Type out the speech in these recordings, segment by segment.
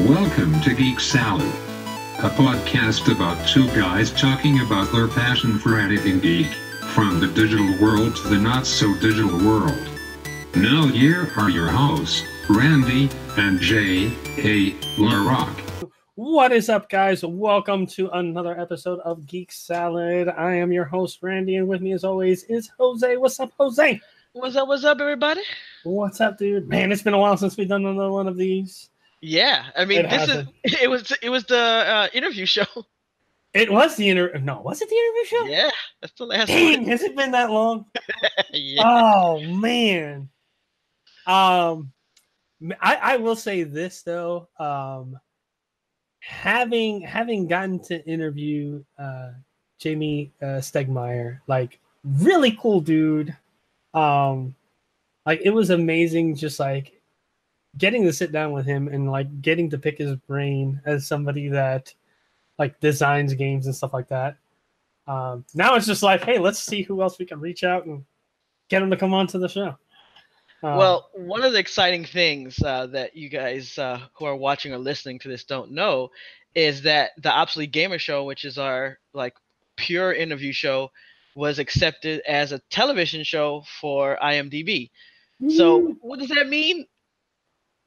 Welcome to Geek Salad, a podcast about two guys talking about their passion for anything geek, from the digital world to the not so digital world. Now, here are your hosts, Randy and Jay A. LaRock. What is up, guys? Welcome to another episode of Geek Salad. I am your host, Randy, and with me, as always, is Jose. What's up, Jose? What's up? What's up, everybody? What's up, dude? Man, it's been a while since we've done another one of these. Yeah, I mean, It this hasn't. is it was it was the uh, interview show. It was the interview. No, was it the interview show? Yeah, that's the last Dang, one. has it been that long? yeah. Oh man. Um, I I will say this though. Um, having having gotten to interview uh Jamey uh, Stegmaier, like really cool dude. Um, like it was amazing, just like getting to sit down with him and like getting to pick his brain as somebody that like designs games and stuff like that. Um, now it's just like, hey, let's see who else we can reach out and get him to come on to the show. Uh, Well, one of the exciting things uh, that you guys uh, who are watching or listening to this don't know is that the Obsolete Gamer Show, which is our like pure interview show, was accepted as a television show for IMDb. So, what does that mean?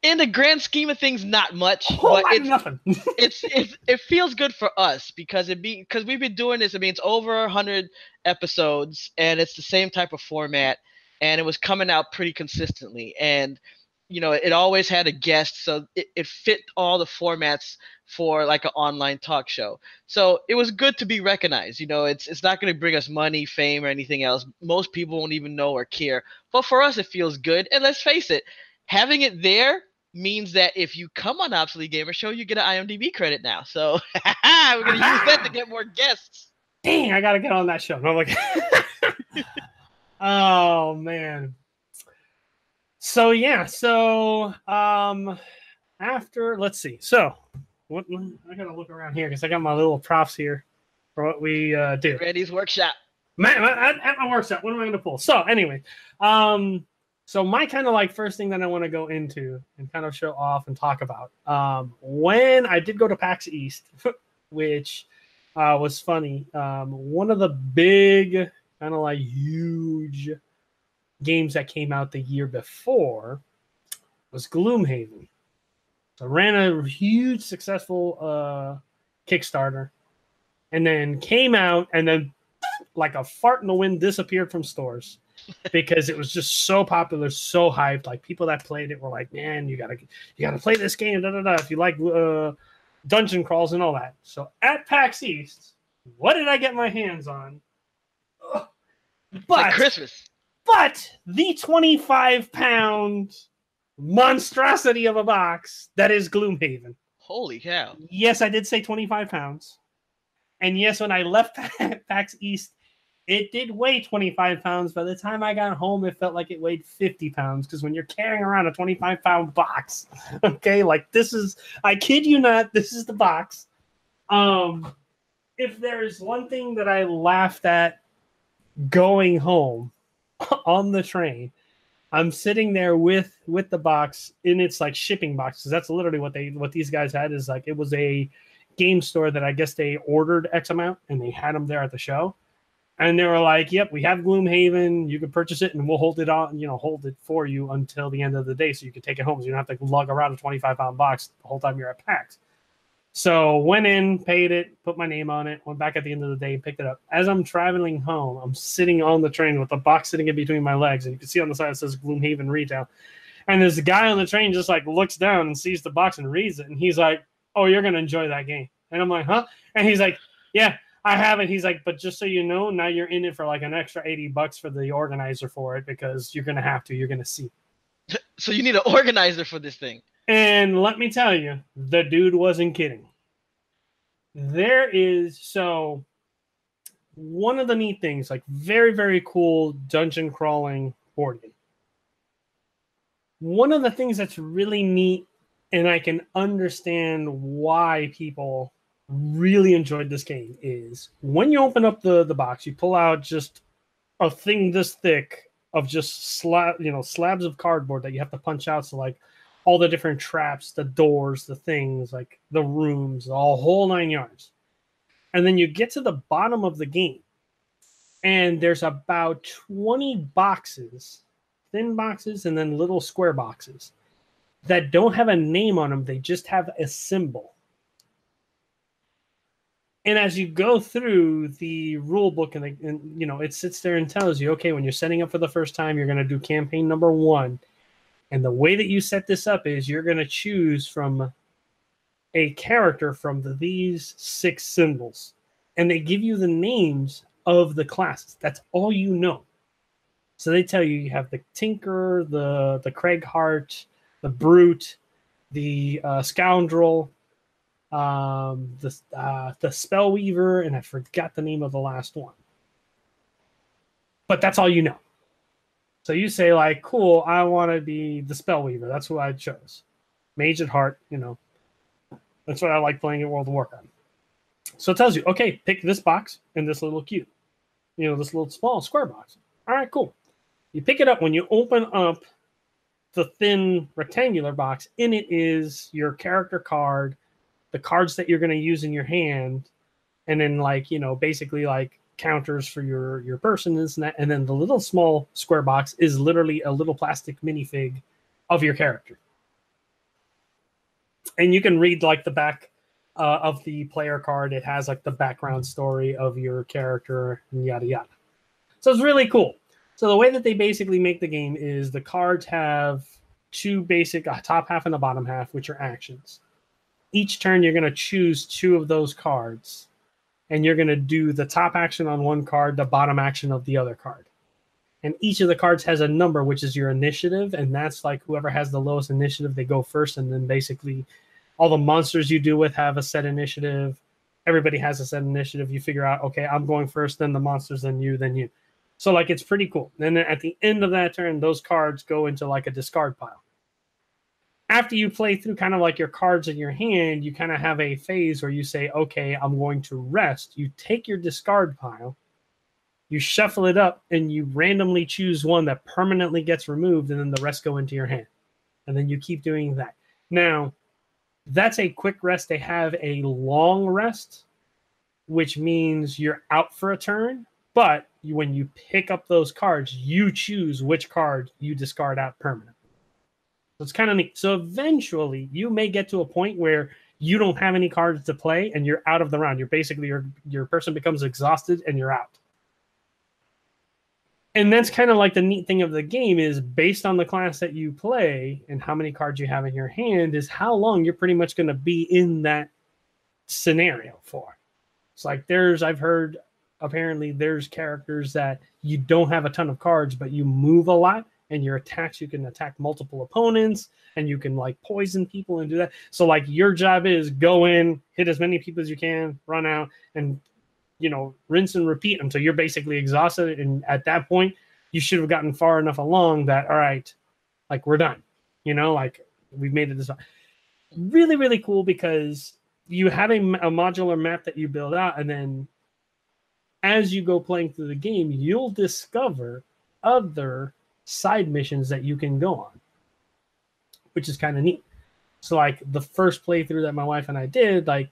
In the grand scheme of things, not much, whole but it's nothing. it's it, it feels good for us because it be because we've been doing this. I mean, it's over hundred episodes, and it's the same type of format, and it was coming out pretty consistently. And you know, it always had a guest, so it, it fit all the formats for like an online talk show. So it was good to be recognized. You know, it's it's not going to bring us money, fame, or anything else. Most people won't even know or care, but for us, it feels good. And let's face it, having it there means that if you come on Obsolete Gamer Show, you get an IMDb credit now. So we're gonna use that to get more guests. Dang, I gotta get on that show. No, I'm like, oh man. So yeah, so um, after let's see. So what I gotta look around here because I got my little props here for what we uh, do. Randy's workshop. Man, at, at my workshop, what am I to pull? So, anyway, um, so my kind of like first thing that I want to go into and kind of show off and talk about. Um, when I did go to PAX East, which uh, was funny, um, one of the big kind of like huge games that came out the year before was Gloomhaven. So, ran a huge successful uh, Kickstarter, and then came out and then like a fart in the wind disappeared from stores because it was just so popular, so hyped. Like people that played it were like, "Man, you gotta, you gotta play this game." Da da da. If you like uh, dungeon crawls and all that. So at PAX East, what did I get my hands on? Ugh. It's like But Christmas. but the twenty-five pound monstrosity of a box that is Gloomhaven. Holy cow! Yes, I did say 25 pounds. And yes, when I left PAX East, it did weigh 25 pounds. By the time I got home, it felt like it weighed 50 pounds. Because when you're carrying around a 25 pound box, okay, like this is, I kid you not, this is the box. Um, if there's one thing that I laughed at going home on the train, I'm sitting there with with the box in its like shipping boxes. That's literally what they what these guys had is like it was a game store that I guess they ordered X amount and they had them there at the show. And they were like, "Yep, we have Gloomhaven. You can purchase it, and we'll hold it on. You know, hold it for you until the end of the day, so you can take it home. So you don't have to lug around a 25 pound box the whole time you're at PAX." So went in, paid it, put my name on it, went back at the end of the day, picked it up. As I'm traveling home, I'm sitting on the train with the box sitting in between my legs, and you can see on the side it says Gloomhaven Retail. And this guy on the train just like looks down and sees the box and reads it, and he's like, "Oh, you're gonna enjoy that game." And I'm like, "Huh?" And he's like, "Yeah, I have it." He's like, "But just so you know, now you're in it for like an extra eighty bucks for the organizer for it because you're gonna have to. You're gonna see." So you need an organizer for this thing. And let me tell you, the dude wasn't kidding. There is so one of the neat things, like very, very cool dungeon crawling board game. One of the things that's really neat, and I can understand why people really enjoyed this game, is when you open up the, the box, you pull out just a thing this thick of just slab, you know, slabs of cardboard that you have to punch out. So like all the different traps, the doors, the things, like the rooms, the whole nine yards. And then you get to the bottom of the game, and there's about 20 boxes, thin boxes, and then little square boxes that don't have a name on them. They just have a symbol. And as you go through the rule book, and, the, and you know, it sits there and tells you, okay, when you're setting up for the first time, you're going to do campaign number one and the way that you set this up is you're going to choose from a character from the, these six symbols. And they give you the names of the classes. That's all you know. So they tell you you have the Tinker, the the Cragheart, the Brute, the uh, Scoundrel, um, the uh, the Spellweaver, and I forgot the name of the last one. But that's all you know. So you say like, cool, I want to be the Spellweaver. That's who I chose. Mage at heart, you know. That's what I like playing in World of Warcraft. So it tells you, okay, pick this box and this little cube. You know, this little small square box. All right, cool. You pick it up when you open up the thin rectangular box. In it is your character card, the cards that you're going to use in your hand, and then like, you know, basically like counters for your your person and that and then the little small square box is literally a little plastic minifig of your character. And you can read like the back uh, of the player card. It has like the background story of your character and yada yada. So it's really cool. So the way that they basically make the game is the cards have two basic uh, top half and the bottom half which are actions each turn you're going to choose two of those cards and you're going to do the top action on one card, the bottom action of the other card. And each of the cards has a number, which is your initiative. And that's like whoever has the lowest initiative, they go first. And then basically, all the monsters you do with have a set initiative. Everybody has a set initiative. You figure out, okay, I'm going first, then the monsters, then you, then you. So, like, it's pretty cool. And then at the end of that turn, those cards go into like a discard pile after you play through kind of like your cards in your hand, you kind of have a phase where you say, okay, I'm going to rest. You take your discard pile, you shuffle it up, and you randomly choose one that permanently gets removed, and then the rest go into your hand. And then you keep doing that. Now, that's a quick rest. They have a long rest, which means you're out for a turn. But you, when you pick up those cards, you choose which card you discard out permanently. It's kind of neat. So eventually, you may get to a point where you don't have any cards to play and you're out of the round. You're basically your your person becomes exhausted and you're out. And that's kind of like the neat thing of the game is based on the class that you play and how many cards you have in your hand is how long you're pretty much going to be in that scenario for. It's like there's I've heard apparently there's characters that you don't have a ton of cards but you move a lot and your attacks you can attack multiple opponents and you can like poison people and do that. So like your job is go in hit as many people as you can run out and you know rinse and repeat until you're basically exhausted. And at that point you should have gotten far enough along that all right like we're done. You know like we've made it this far. Really really cool because you have a, a modular map that you build out and then as you go playing through the game you'll discover other side missions that you can go on, which is kind of neat. So, like the first playthrough that my wife and I did, like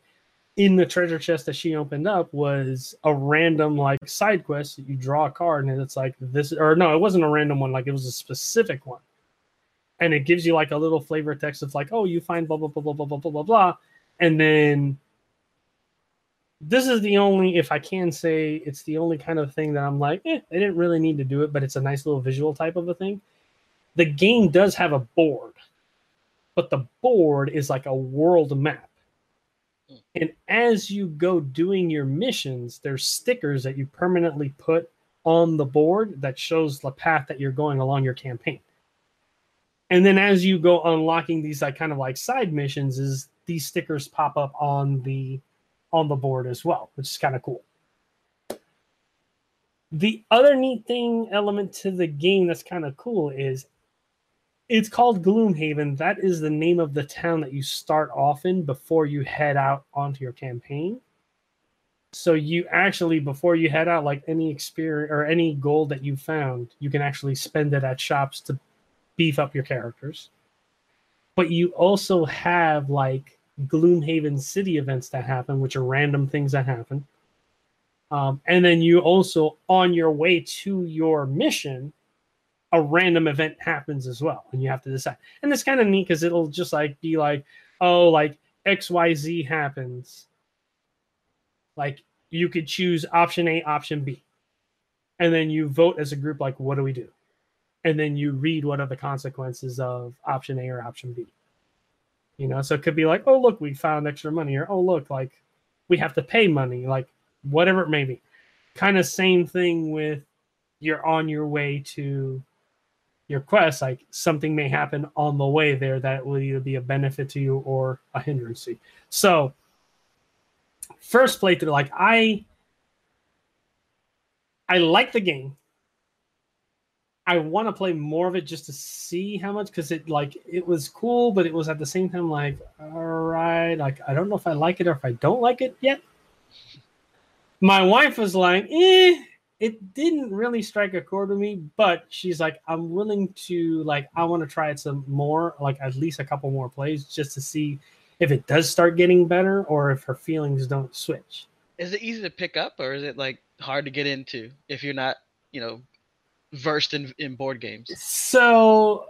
in the treasure chest that she opened up was a random like side quest. That you draw a card and it's like this, or no, it wasn't a random one. Like it was a specific one, and it gives you like a little flavor text of like, oh, you find blah blah blah blah blah blah blah blah and then this is the only, if I can say, it's the only kind of thing that I'm like, eh, they didn't really need to do it, but it's a nice little visual type of a thing. The game does have a board, but the board is like a world map. And as you go doing your missions, there's stickers that you permanently put on the board that shows the path that you're going along your campaign. And then as you go unlocking these like kind of like side missions, is these stickers pop up on the on the board as well, which is kind of cool. The other neat thing element to the game that's kind of cool is it's called Gloomhaven. That is the name of the town that you start off in before you head out onto your campaign. So you actually, before you head out, like any experience or any gold that you found, you can actually spend it at shops to beef up your characters. but you also have like Gloomhaven City events that happen, which are random things that happen. Um, and then you also, on your way to your mission, a random event happens as well, and you have to decide. And it's kind of neat because it'll just like be like, oh, like X Y Z happens. Like you could choose option A, option B, and then you vote as a group. Like, what do we do? And then you read what are the consequences of option A or option B. You know, so it could be like, oh look, we found extra money, or oh look, like we have to pay money, like whatever it may be. Kind of same thing with you're on your way to your quest, like something may happen on the way there that will either be a benefit to you or a hindrance to you. So, first playthrough, like I, I like the game. I want to play more of it just to see how much because it like it was cool, but it was at the same time like, all right, like I don't know if I like it or if I don't like it yet. My wife was like, eh, it didn't really strike a chord with me, but she's like, I'm willing to like I want to try it some more, like at least a couple more plays just to see if it does start getting better or if her feelings don't switch. Is it easy to pick up or is it like hard to get into if you're not, you know, versed in, in board games? So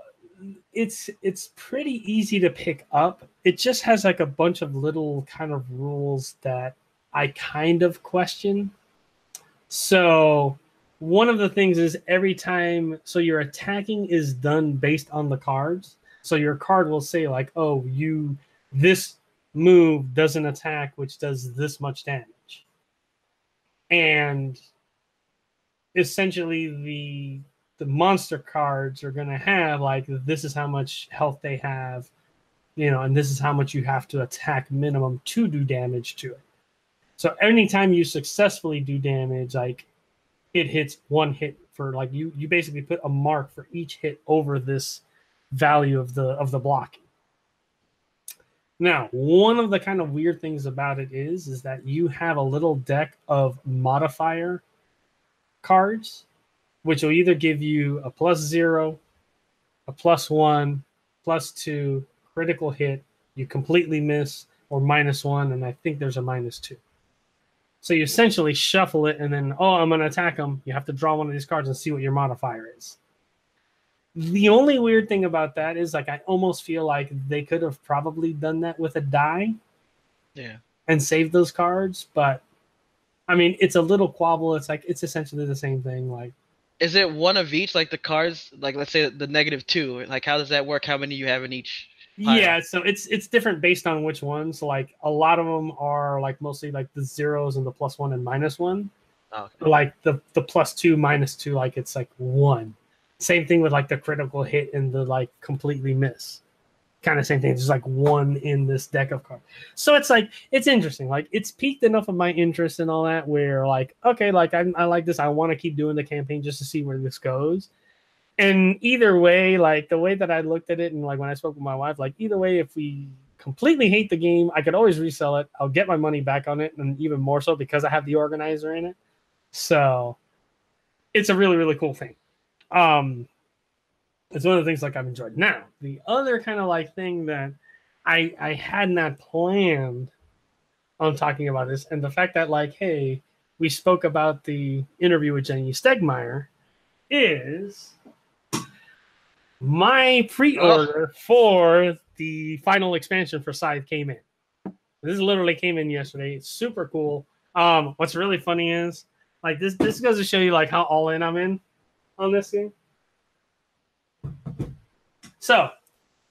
it's it's pretty easy to pick up. It just has like a bunch of little kind of rules that I kind of question so one of the things is every time so your attacking is done based on the cards. So your card will say like, "Oh, you this move doesn't attack which does this much damage." And essentially the the monster cards are going to have like this is how much health they have, you know, and this is how much you have to attack minimum to do damage to it. So anytime you successfully do damage, like it hits one hit for like you you basically put a mark for each hit over this value of the of the blocking. Now, one of the kind of weird things about it is is that you have a little deck of modifier cards, which will either give you a plus zero, a plus one, plus two, critical hit, you completely miss, or minus one, and I think there's a minus two. So you essentially shuffle it, and then oh, I'm going to attack them. You have to draw one of these cards and see what your modifier is. The only weird thing about that is like I almost feel like they could have probably done that with a die. Yeah. And saved those cards, but I mean, it's a little quabble. It's like it's essentially the same thing. Like, is it one of each? Like the cards, like let's say the negative two. Like, how does that work? How many you have in each? Yeah, so it's it's different based on which ones. Like a lot of them are like mostly like the zeros and the plus one and minus one. Oh, okay. Like the the plus two minus two, like it's like one. Same thing with like the critical hit and the like completely miss. Kind of same thing. There's like one in this deck of cards. So it's like it's interesting. Like it's piqued enough of my interest and all that where like okay, like I, I like this. I want to keep doing the campaign just to see where this goes and either way, like the way that I looked at it, and like when I spoke with my wife, like either way, if we completely hate the game, I could always resell it. I'll get my money back on it, and even more so because I have the organizer in it. So it's a really really cool thing. Um, it's one of the things like I've enjoyed. Now the other kind of like thing that I I had not planned on talking about this, and the fact that like hey, we spoke about the interview with Jamey Stegmaier is my pre-order oh. for the final expansion for Scythe came in. This literally came in yesterday. It's super cool. Um, what's really funny is like this. This goes to show you like how all in I'm in on this game. So,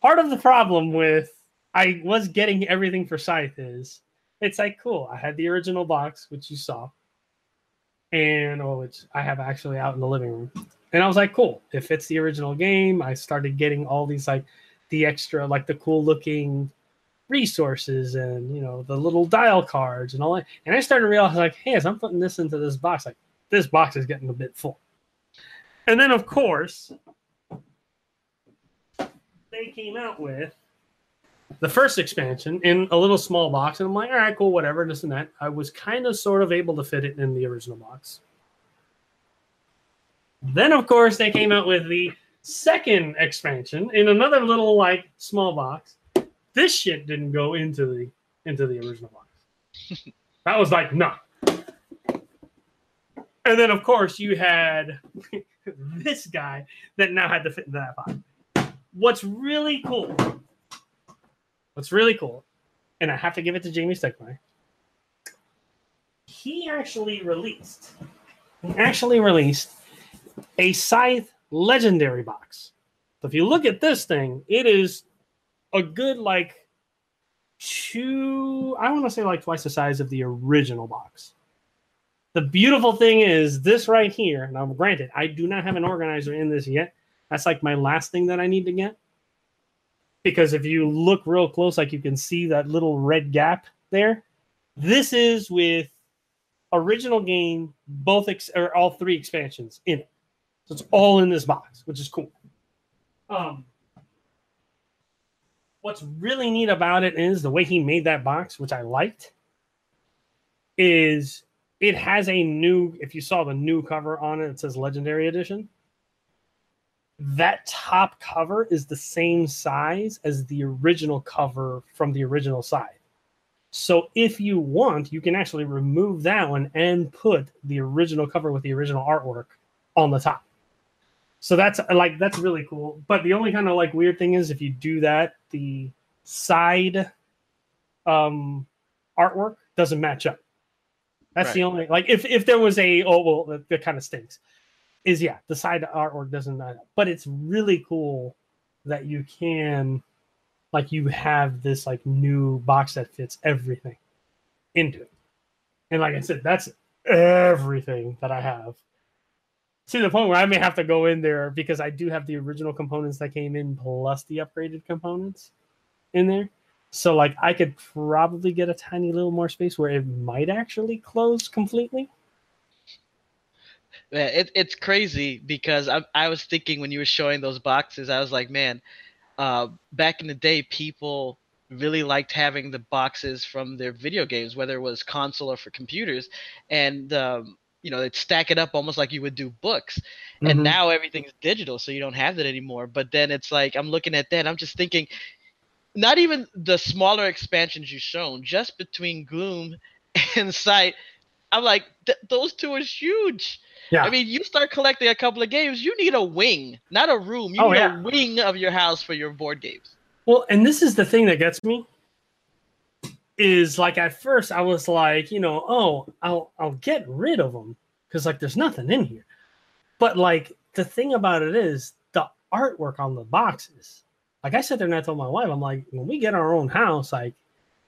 part of the problem with I was getting everything for Scythe is it's like cool. I had the original box, which you saw, and oh, which I have actually out in the living room and I was like, cool. If it's the original game, I started getting all these like the extra, like the cool looking resources and you know the little dial cards and all that. And I started to realize like, hey, as I'm putting this into this box, like this box is getting a bit full. And then of course, they came out with the first expansion in a little small box, and I'm like, all right, cool, whatever, this and that. I was kind of sort of able to fit it in the original box. Then, of course, they came out with the second expansion in another little like small box. This shit didn't go into the into the original box. that was like no. And then of course you had this guy that now had to fit into that box. What's really cool? What's really cool, and I have to give it to Jamey Stegmaier. He actually released. He actually released a Scythe legendary box. So if you look at this thing, it is a good like two, I want to say like twice the size of the original box. The beautiful thing is this right here. Now, granted, I do not have an organizer in this yet. That's like my last thing that I need to get. Because if you look real close, like you can see that little red gap there. This is with original game, both ex- or all three expansions in it. So it's all in this box, which is cool. Um, what's really neat about it is the way he made that box, which I liked, is it has a new, if you saw the new cover on it, it says Legendary Edition. That top cover is the same size as the original cover from the original Scythe. So if you want, you can actually remove that one and put the original cover with the original artwork on the top. So that's like that's really cool. But the only kind of like weird thing is if you do that, the side um artwork doesn't match up. That's right. the only like if if there was a oh well that, that kind of stinks. Is yeah, the side artwork doesn't. But it's really cool that you can like you have this like new box that fits everything into it. And like I said, that's everything that I have to the point where I may have to go in there because I do have the original components that came in plus the upgraded components in there. So like I could probably get a tiny little more space where it might actually close completely. Yeah, it, it's crazy because I, I was thinking when you were showing those boxes, I was like, man, uh, back in the day, people really liked having the boxes from their video games, whether it was console or for computers. And um, you know, they'd stack it up almost like you would do books. Mm-hmm. And now everything's digital, so you don't have that anymore. But then it's like I'm looking at that, I'm just thinking, not even the smaller expansions you've shown, just between Gloom and Scythe, I'm like, th- those two are huge. Yeah. I mean, you start collecting a couple of games, you need a wing, not a room. You oh, need yeah. a wing of your house for your board games. Well, and this is the thing that gets me is like at first I was like, you know, oh, I'll I'll get rid of them because like there's nothing in here. But like the thing about it is the artwork on the boxes. Like I said there and I told my wife, I'm like, when we get our own house, like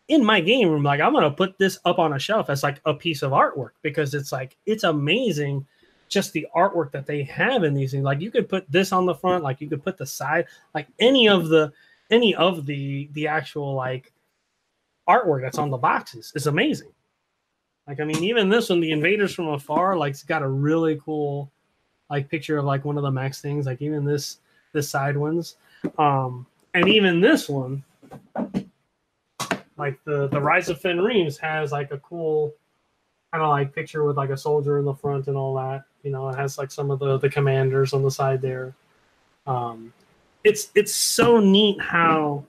in my game room, like I'm gonna put this up on a shelf as like a piece of artwork because it's like it's amazing just the artwork that they have in these things. Like you could put this on the front, like you could put the side, like any of the any of the the actual like artwork that's on the boxes is amazing. Like I mean, even this one, the invaders from afar, like it's got a really cool like picture of like one of the max things. Like even this this Scythe ones, um, and even this one, like the the rise of Fenris has like a cool kind of like picture with like a soldier in the front and all that. You know, it has like some of the the commanders on the side there. Um, it's it's so neat how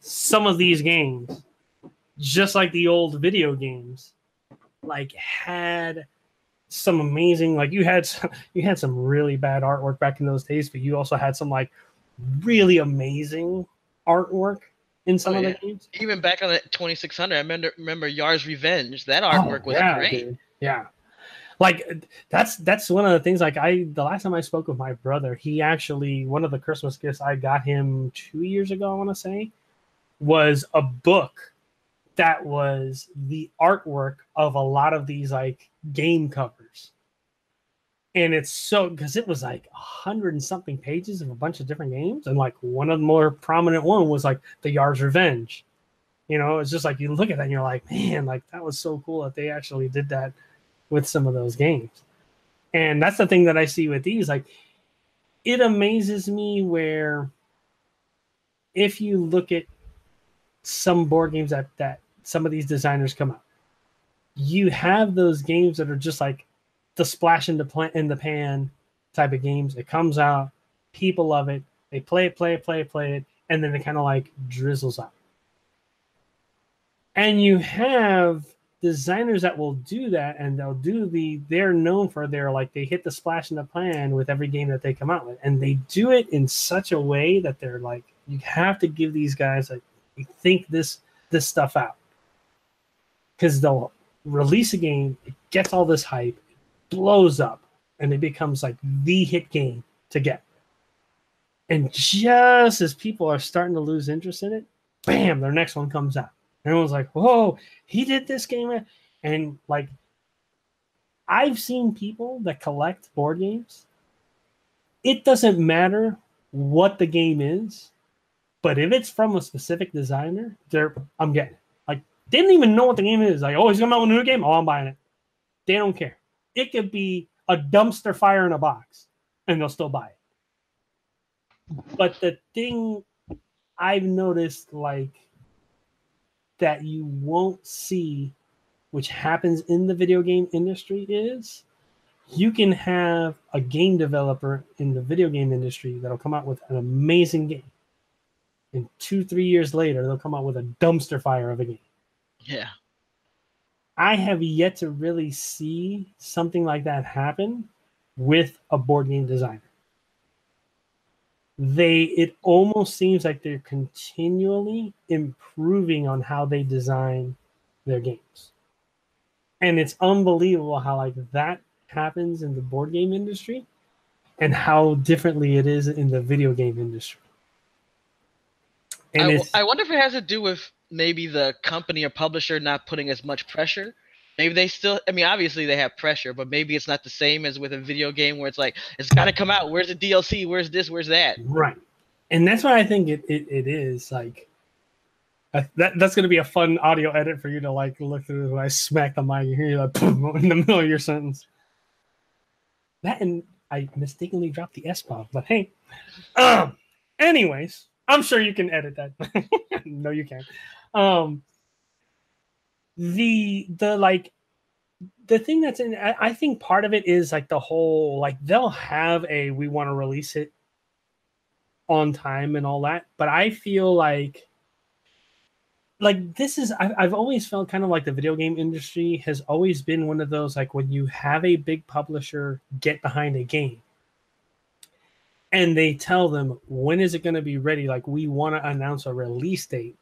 some of these games just like the old video games, like had some amazing like you had some, you had some really bad artwork back in those days, but you also had some like really amazing artwork in some oh, of yeah. the games. Even back on the 2600, I remember remember Yar's Revenge. That artwork oh, was yeah, great. Dude. Yeah. Like that's that's one of the things like I the last time I spoke with my brother, he actually one of the Christmas gifts I got him 2 years ago, I want to say, was a book that was the artwork of a lot of these like game covers. And it's so because it was like a hundred and something pages of a bunch of different games, and like one of the more prominent one was like the Yar's Revenge. You know, it's just like you look at that and you're like, man, like that was so cool that they actually did that with some of those games. And that's the thing that I see with these. Like, it amazes me where if you look at some board games that that some of these designers come out. You have those games that are just like the splash in the in the pan type of games. It comes out, People love it. They play it, play it, play it, play it, and then it kind of like drizzles out. And you have designers that will do that and they'll do the they're known for their like they hit the splash in the plan with every game that they come out with. And they do it in such a way that they're like you have to give these guys like think this this stuff out. Because they'll release a game it gets all this hype it blows up and it becomes like the hit game to get. And just as people are starting to lose interest in it bam their next one comes out Everyone's like, whoa, he did this game. And like, I've seen people that collect board games. It doesn't matter what the game is, but if it's from a specific designer, they're I'm getting it. Like, didn't even know what the game is. Like, oh, he's out with a new game. Oh, I'm buying it. They don't care. It could be a dumpster fire in a box, and they'll still buy it. But the thing I've noticed, like, that you won't see, which happens in the video game industry, is you can have a game developer in the video game industry that'll come out with an amazing game. And two, three years later, they'll come out with a dumpster fire of a game. Yeah. I have yet to really see something like that happen with a board game designer they it almost seems like they're continually improving on how they design their games. And it's unbelievable how like that happens in the board game industry and how differently it is in the video game industry. And I, I wonder if it has to do with maybe the company or publisher not putting as much pressure Maybe they still. I mean, obviously they have pressure, but maybe it's not the same as with a video game where it's like it's got to come out. Where's the DLC? Where's this? Where's that? Right, and that's why I think it it, it is like that. That's going to be a fun audio edit for you to like look through. When I smack the mic, you hear like boom, in the middle of your sentence. That and I mistakenly dropped the S bomb, but hey. Um. Anyways, I'm sure you can edit that. no, you can't. Um the the like the thing that's in I think part of it is like the whole like they'll have a we want to release it on time and all that, but I feel like like this is I've, always felt kind of like the video game industry has always been one of those like when you have a big publisher get behind a game and they tell them when is it going to be ready? Like we want to announce a release date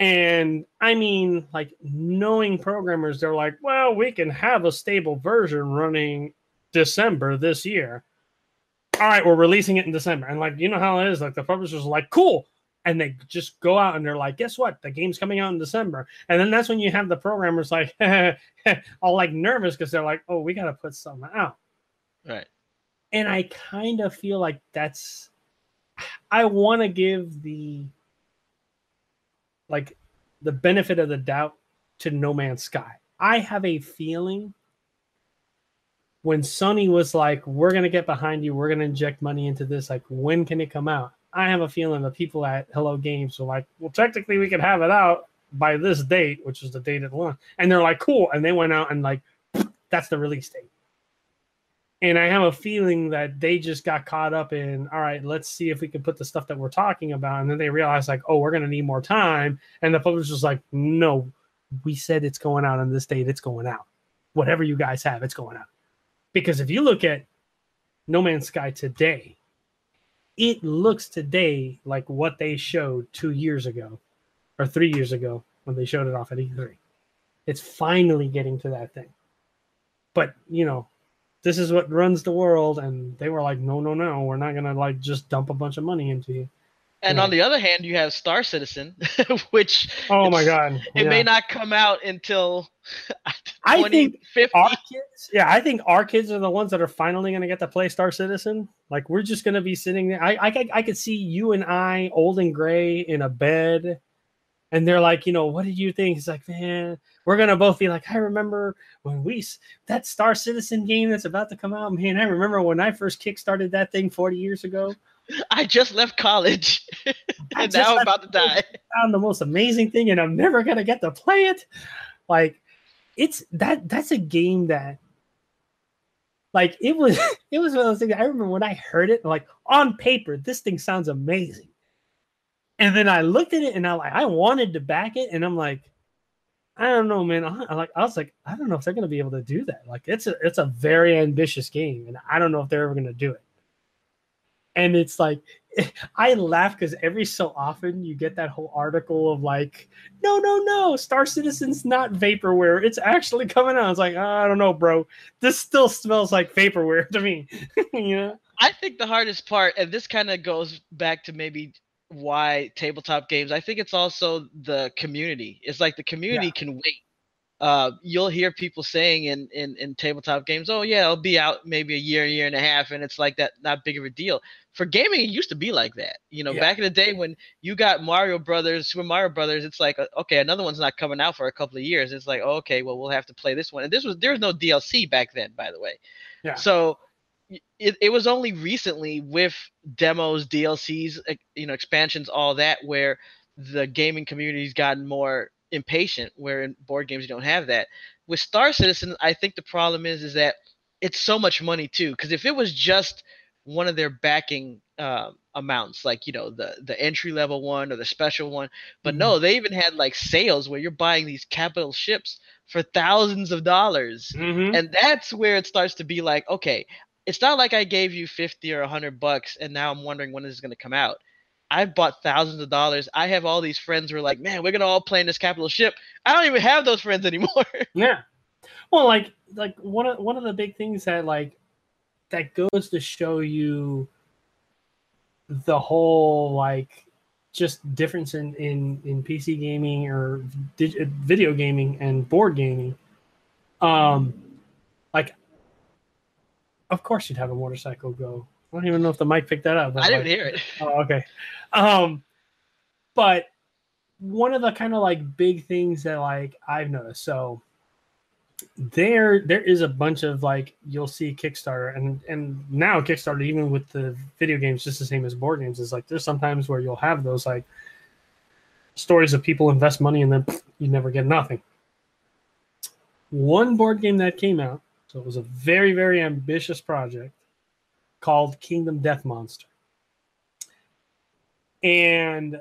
and I mean, like knowing programmers, they're like, well, we can have a stable version running December this year. All right, we're releasing it in December. And like, you know how it is. Like the publishers are like, cool. And they just go out and they're like, guess what? The game's coming out in December. And then that's when you have the programmers like all like nervous because they're like, oh, we got to put something out. Right. And I kind of feel like that's, I want to give the like the benefit of the doubt to No Man's Sky. I have a feeling when Sony was like, "We're gonna get behind you. We're gonna inject money into this. Like, when can it come out?" I have a feeling the people at Hello Games were like, "Well, technically, we can have it out by this date, which is the date of the launch." And they're like, "Cool," and they went out and like, that's the release date. And I have a feeling that they just got caught up in, all right, let's see if we can put the stuff that we're talking about. And then they realized, like, oh, we're going to need more time. And the publisher's like, no, we said it's going out on this date. It's going out. Whatever you guys have, it's going out. Because if you look at No Man's Sky today, it looks today like what they showed two years ago or three years ago when they showed it off at E3. It's finally getting to that thing. But, you know, this is what runs the world. And they were like no no no we're not gonna like just dump a bunch of money into you. And on the other hand you have star citizen which oh my god. it yeah. may not come out until i think our kids yeah i think our kids are the ones that are finally going to get to play star citizen. Like we're just going to be sitting there. I, I i could see you and i old and gray in a bed and they're like, you know, what did you think? He's like, man, we're gonna both be like, I remember when we that Star Citizen game that's about to come out. Man, I remember when I first kickstarted that thing 40 years ago. I just left college, and now I'm about to die. Found the most amazing thing, and I'm never gonna get to play it. Like, it's that that's a game that like it was it was one of those things. I remember when I heard it, like on paper, this thing sounds amazing. And then I looked at it and I like I wanted to back it, and I'm like, I don't know, man. I, like I was like, I don't know if they're gonna be able to do that. Like it's a it's a very ambitious game, and I don't know if they're ever gonna do it. And it's like I laugh because every so often you get that whole article of like, no, no, no, Star Citizen's not vaporware. It's actually coming out. It's like, oh, I don't know, bro. This still smells like vaporware to me. yeah. I think the hardest part, and this kind of goes back to maybe why tabletop games. I think it's also the community. It's like the community yeah. can wait uh, you'll hear people saying in, in in tabletop games, "Oh yeah, it'll be out maybe a year, year and a half," and it's like that, not big of a deal. For gaming, it used to be like that. You know, yeah. back in the day when you got Mario Brothers, Super Mario Brothers, it's like, uh, okay, another one's not coming out for a couple of years. It's like, oh, okay, well, we'll have to play this one. And this was there was no DLC back then, by the way. Yeah. So it, it was only recently with demos, DLCs, you know, expansions, all that, where the gaming community's gotten more impatient where in board games you don't have that with star citizen i think the problem is is that it's so much money too because if it was just one of their backing uh, amounts like you know the the entry level one or the special one but mm-hmm. no they even had like sales where you're buying these capital ships for thousands of dollars mm-hmm. and that's where it starts to be like okay it's not like i gave you 50 or 100 bucks and now i'm wondering when this is going to come out I've bought thousands of dollars. I have all these friends who are like, man, we're gonna all play in this capital ship. I don't even have those friends anymore. yeah. Well, like like one of one of the big things that like that goes to show you the whole like just difference in in in PC gaming or video gaming and board gaming. Um, of course you'd have a motorcycle go I don't even know if the mic picked that up. I didn't like, hear it. Oh, okay. Um, but one of the kind of like big things that like I've noticed. So there, there is a bunch of like you'll see Kickstarter and and now Kickstarter even with the video games just the same as board games is like there's sometimes where you'll have those like stories of people invest money and then you never get nothing. One board game that came out, so it was a very very ambitious project called Kingdom Death Monster. And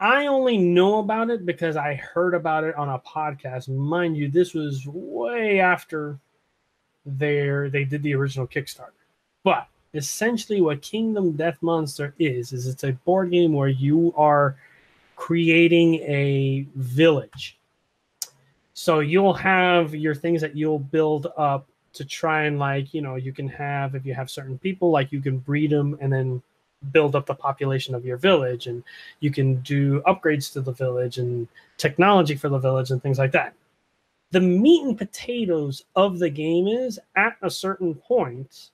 I only know about it because I heard about it on a podcast. Mind you, this was way after their they did the original Kickstarter. But essentially what Kingdom Death Monster is is it's a board game where you are creating a village. So you'll have your things that you'll build up to try and like you know you can have if you have certain people like you can breed them and then build up the population of your village and you can do upgrades to the village and technology for the village and things like that. The meat and potatoes of the game is at a certain point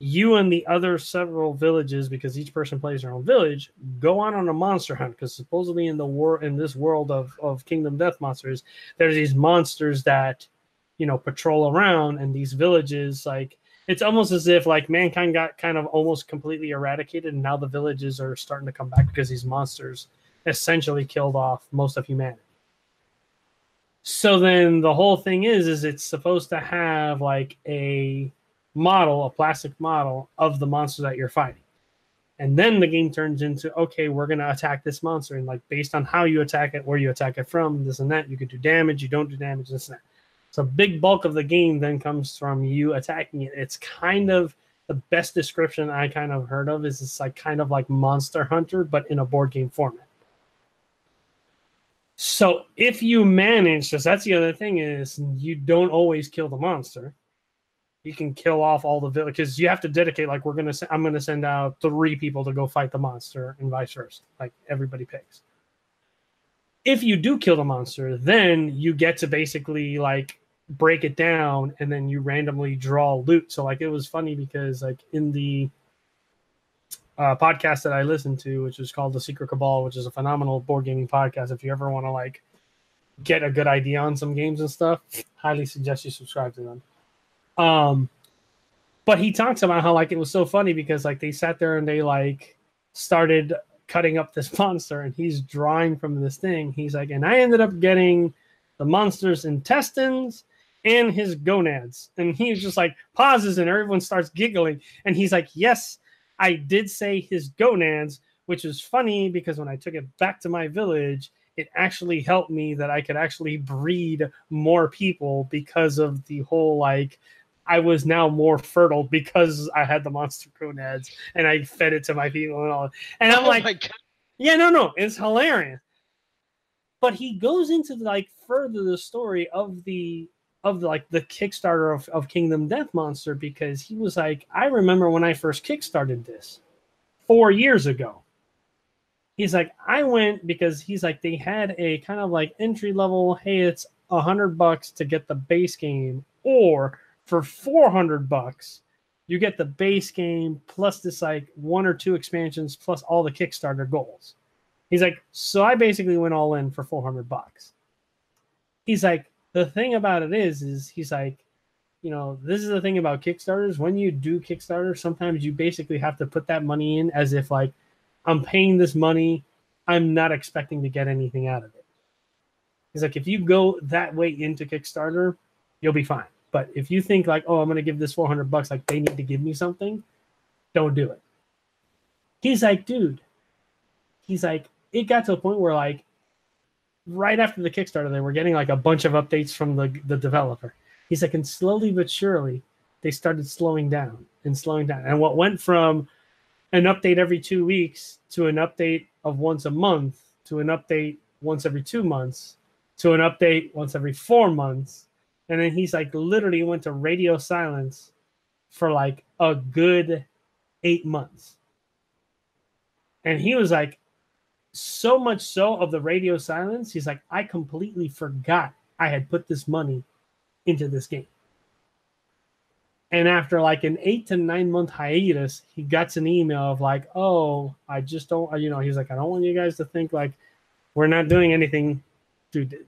you and the other several villages because each person plays their own village go on on a monster hunt because supposedly in the war in this world of, of kingdom death monsters there's these monsters that you know patrol around and these villages like it's almost as if like mankind got kind of almost completely eradicated and now the villages are starting to come back because these monsters essentially killed off most of humanity. So then the whole thing is is it's supposed to have like a model a plastic model of the monster that you're fighting and then the game turns into okay we're to attack this monster and like based on how you attack it where you attack it from this and that you can do damage you don't do damage this and that so big bulk of the game then comes from you attacking it. It's kind of the best description I kind of heard of is it's like kind of like Monster Hunter, but in a board game format. So if you manage, because that's the other thing is you don't always kill the monster. You can kill off all the villages because you have to dedicate. Like we're gonna, I'm gonna send out three people to go fight the monster, and vice versa. Like everybody picks if you do kill the monster, then you get to basically like break it down and then you randomly draw loot. So like it was funny because like in the uh, podcast that I listened to, which is called The Secret Cabal, which is a phenomenal board gaming podcast. If you ever want to like get a good idea on some games and stuff, highly suggest you subscribe to them. Um, but he talks about how like it was so funny because like they sat there and they like started cutting up this monster and he's drawing from this thing. He's like, and I ended up getting the monster's intestines and his gonads. And he's just like pauses and everyone starts giggling. And he's like, Yes, I did say his gonads, which is funny because when I took it back to my village, it actually helped me that I could actually breed more people because of the whole like I was now more fertile because I had the monster gonads and I fed it to my people and all. And I'm Oh like, yeah, no, no, it's hilarious. But he goes into like further the story of the of the, like the Kickstarter of, of Kingdom Death Monster because he was like, I remember when I first kickstarted this four years ago. He's like, I went because he's like they had a kind of like entry level, hey, it's a hundred bucks to get the base game, or for four hundred bucks, you get the base game plus this like one or two expansions plus all the Kickstarter goals. He's like, so I basically went all in for 400 bucks. He's like, the thing about it is, is he's like, you know, this is the thing about Kickstarters. When you do Kickstarter, sometimes you basically have to put that money in as if like, I'm paying this money, I'm not expecting to get anything out of it. He's like, if you go that way into Kickstarter, you'll be fine. But if you think like, oh, I'm gonna give this 400 bucks, like they need to give me something, don't do it. He's like, dude, he's like, it got to a point where like right after the Kickstarter, they were getting like a bunch of updates from the the developer. He's like, and slowly but surely, they started slowing down and slowing down. And what went from an update every two weeks to an update of once a month to an update once every two months to an update once every four months. And then he's like literally went to radio silence for like a good eight months. And he was like, so much so of the radio silence, he's like, I completely forgot I had put this money into this game. And after like an eight to nine month hiatus, he gets an email of like, oh, I just don't, uh, you know, he's like, I don't want you guys to think like we're not doing anything. Dude,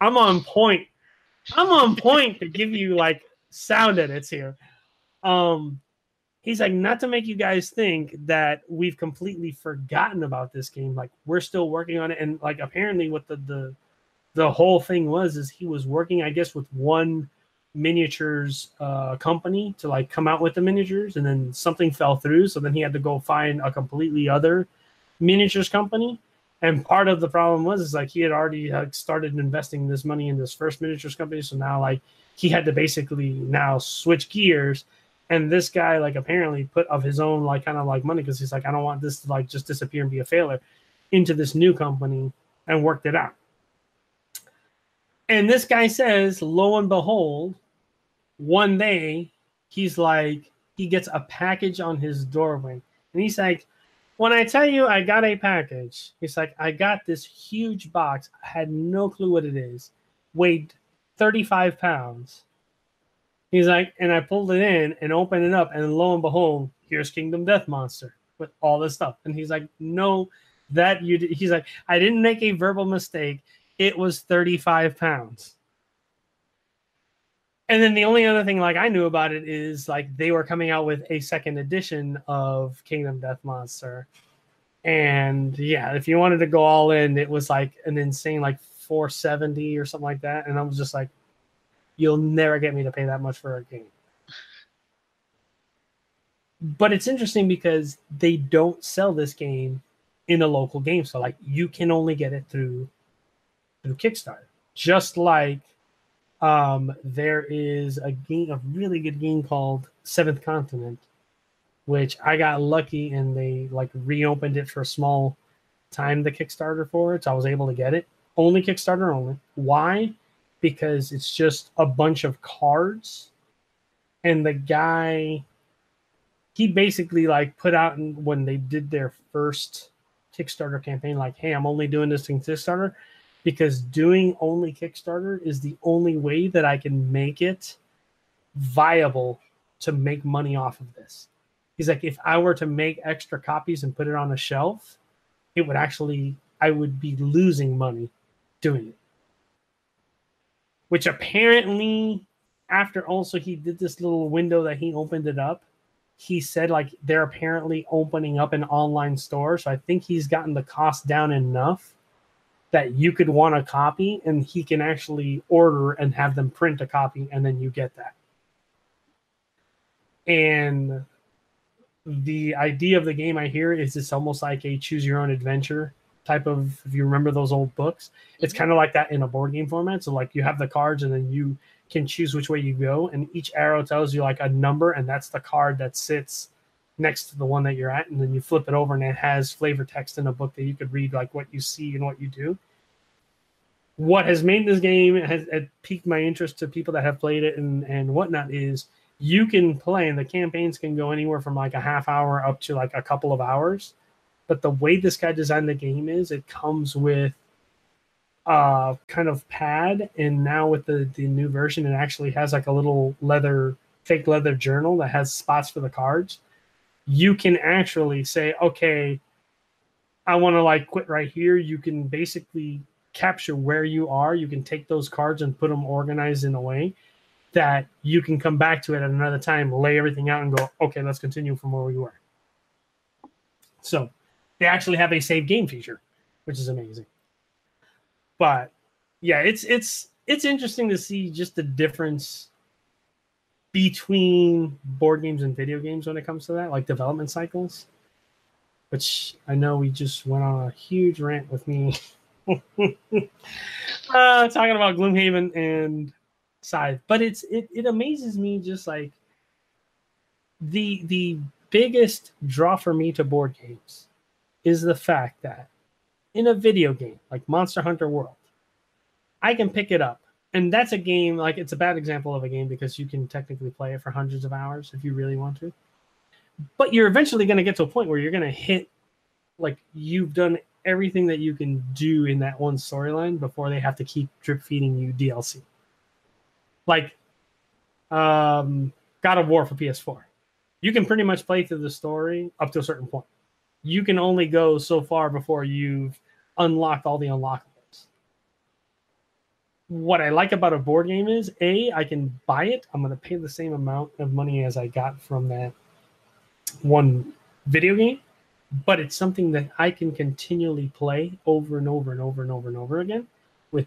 I'm on point. I'm on point to give you like sound edits here. Um, he's like, not to make you guys think that we've completely forgotten about this game. Like we're still working on it. And like apparently what the the the whole thing was is he was working, I guess, with one miniatures uh company to like come out with the miniatures and then something fell through so then he had to go find a completely other miniatures company and part of the problem was is like he had already like, started investing this money in this first miniatures company. So now like he had to basically now switch gears. And this guy like apparently put of his own like kind of like money because he's like i don't want this to like just disappear and be a failure into this new company and worked it out. And this guy says lo and behold one day he's like he gets a package on his doorway. And he's like when i tell you i got a package he's like i got this huge box i had no clue what it is weighed 35 pounds He's like, and I pulled it in and opened it up, and lo and behold, here's Kingdom Death Monster with all this stuff. And he's like, no, that you. Did. He's like, I didn't make a verbal mistake. It was 35 pounds. And then the only other thing like I knew about it is like they were coming out with a second edition of Kingdom Death Monster. And yeah, if you wanted to go all in, it was like an insane like 470 or something like that. And I was just like, you'll never get me to pay that much for a game. But it's interesting because they don't sell this game in a local game store. Like you can only get it through through Kickstarter. Just like um, there is a game, a really good game called Seventh Continent, which I got lucky and they like reopened it for a small time the Kickstarter for it, so I was able to get it. Only Kickstarter only. Why? because it's just a bunch of cards and the guy he basically like put out when they did their first kickstarter campaign like hey i'm only doing this in kickstarter because doing only kickstarter is the only way that i can make it viable to make money off of this. He's like if i were to make extra copies and put it on a shelf it would actually i would be losing money doing it. Which apparently after also he did this little window that he opened it up he said like they're apparently opening up an online store. So i think he's gotten the cost down enough that you could want a copy and he can actually order and have them print a copy and then you get that. And the idea of the game I hear is it's almost like a choose your own adventure type of if you remember those old books. It's mhm. kind of like that in a board game format. So like you have the cards and then you can choose which way you go and each arrow tells you like a number and that's the card that sits next to the one that you're at and then you flip it over and it has flavor text in a book that you could read like what you see and what you do. What has made this game has, has piqued my interest to people that have played it and and whatnot is you can play and the campaigns can go anywhere from like a half hour up to like a couple of hours. But the way this guy designed the game is it comes with uh kind of pad and now with the the new version it actually has like a little leather fake leather journal that has spots for the cards you can actually say, okay, I want to like quit right here. You can basically capture where you are. You can take those cards and put them organized in a way that you can come back to it at another time, lay everything out, and go, okay, let's continue from where we were. So they actually have a save game feature, which is amazing. But yeah, it's it's it's interesting to see just the difference between board games and video games when it comes to that, like development cycles. Which I know we just went on a huge rant with me uh, talking about Gloomhaven and Scythe, but it's it, it amazes me just like the the biggest draw for me to board games is the fact that in a video game like Monster Hunter World, I can pick it up and that's a game like it's a bad example of a game because you can technically play it for hundreds of hours if you really want to but you're eventually going to get to a point where you're going to hit like you've done everything that you can do in that one storyline before they have to keep drip feeding you DLC. Like um God of War for PS4. You can pretty much play through the story up to a certain point. You can only go so far before you've unlocked all the unlockables what I like about a board game is a I can buy it. I'm going to pay the same amount of money as I got from that one video game, but it's something that I can continually play over and over and over and over and over again with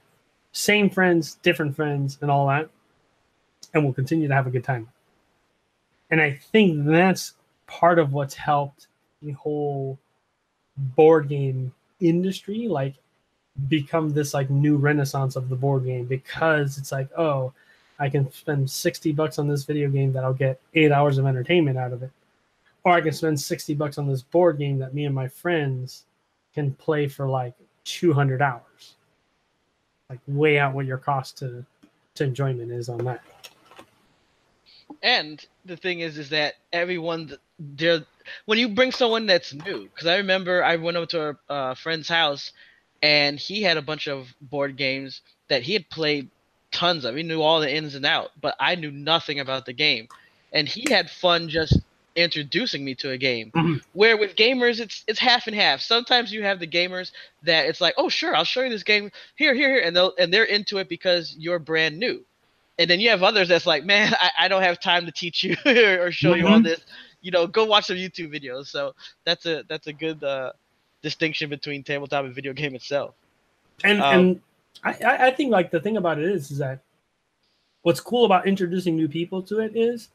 same friends, different friends, and all that, and we'll continue to have a good time. And I think that's part of what's helped the whole board game industry. Like become this like new renaissance of the board game because it's like, oh, I can spend 60 bucks on this video game that I'll get eight hours of entertainment out of it. Or I can spend 60 bucks on this board game that me and my friends can play for like 200 hours. Like weigh out what your cost to, to enjoyment is on that. And the thing is, is that everyone, there, when you bring someone that's new, because I remember I went over to a uh, friend's house and he had a bunch of board games that he had played tons of. He knew all the ins and out, but I knew nothing about the game, and he had fun just introducing me to a game. Mm-hmm. Where with gamers, it's it's half and half. Sometimes you have the gamers that it's like, oh sure, I'll show you this game here, here, here, and they'll and they're into it because you're brand new. And then you have others that's like, man, I, I don't have time to teach you or show mm-hmm. you all mm-hmm. this. You know, go watch some YouTube videos. So that's a that's a good uh, distinction between tabletop and video game itself. And um, and I, I think like the thing about it is is that what's cool about introducing new people to it is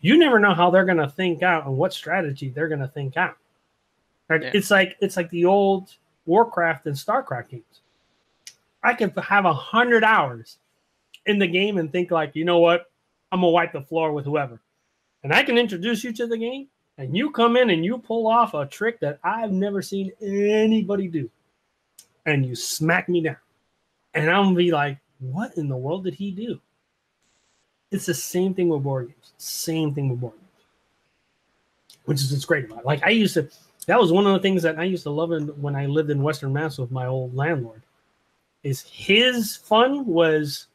you never know how they're gonna think out and what strategy they're gonna think out. Right? Yeah. It's like it's like the old Warcraft and Starcraft games. I could have a hundred hours in the game and think like, you know what, I'm gonna wipe the floor with whoever, and I can introduce you to the game, and you come in and you pull off a trick that I've never seen anybody do, and you smack me down, and I'm gonna be like, what in the world did he do? It's the same thing with board games. Same thing with board games, which is what's great about it. Like I used to, that was one of the things that I used to love when I lived in Western Mass with my old landlord. Is his fun was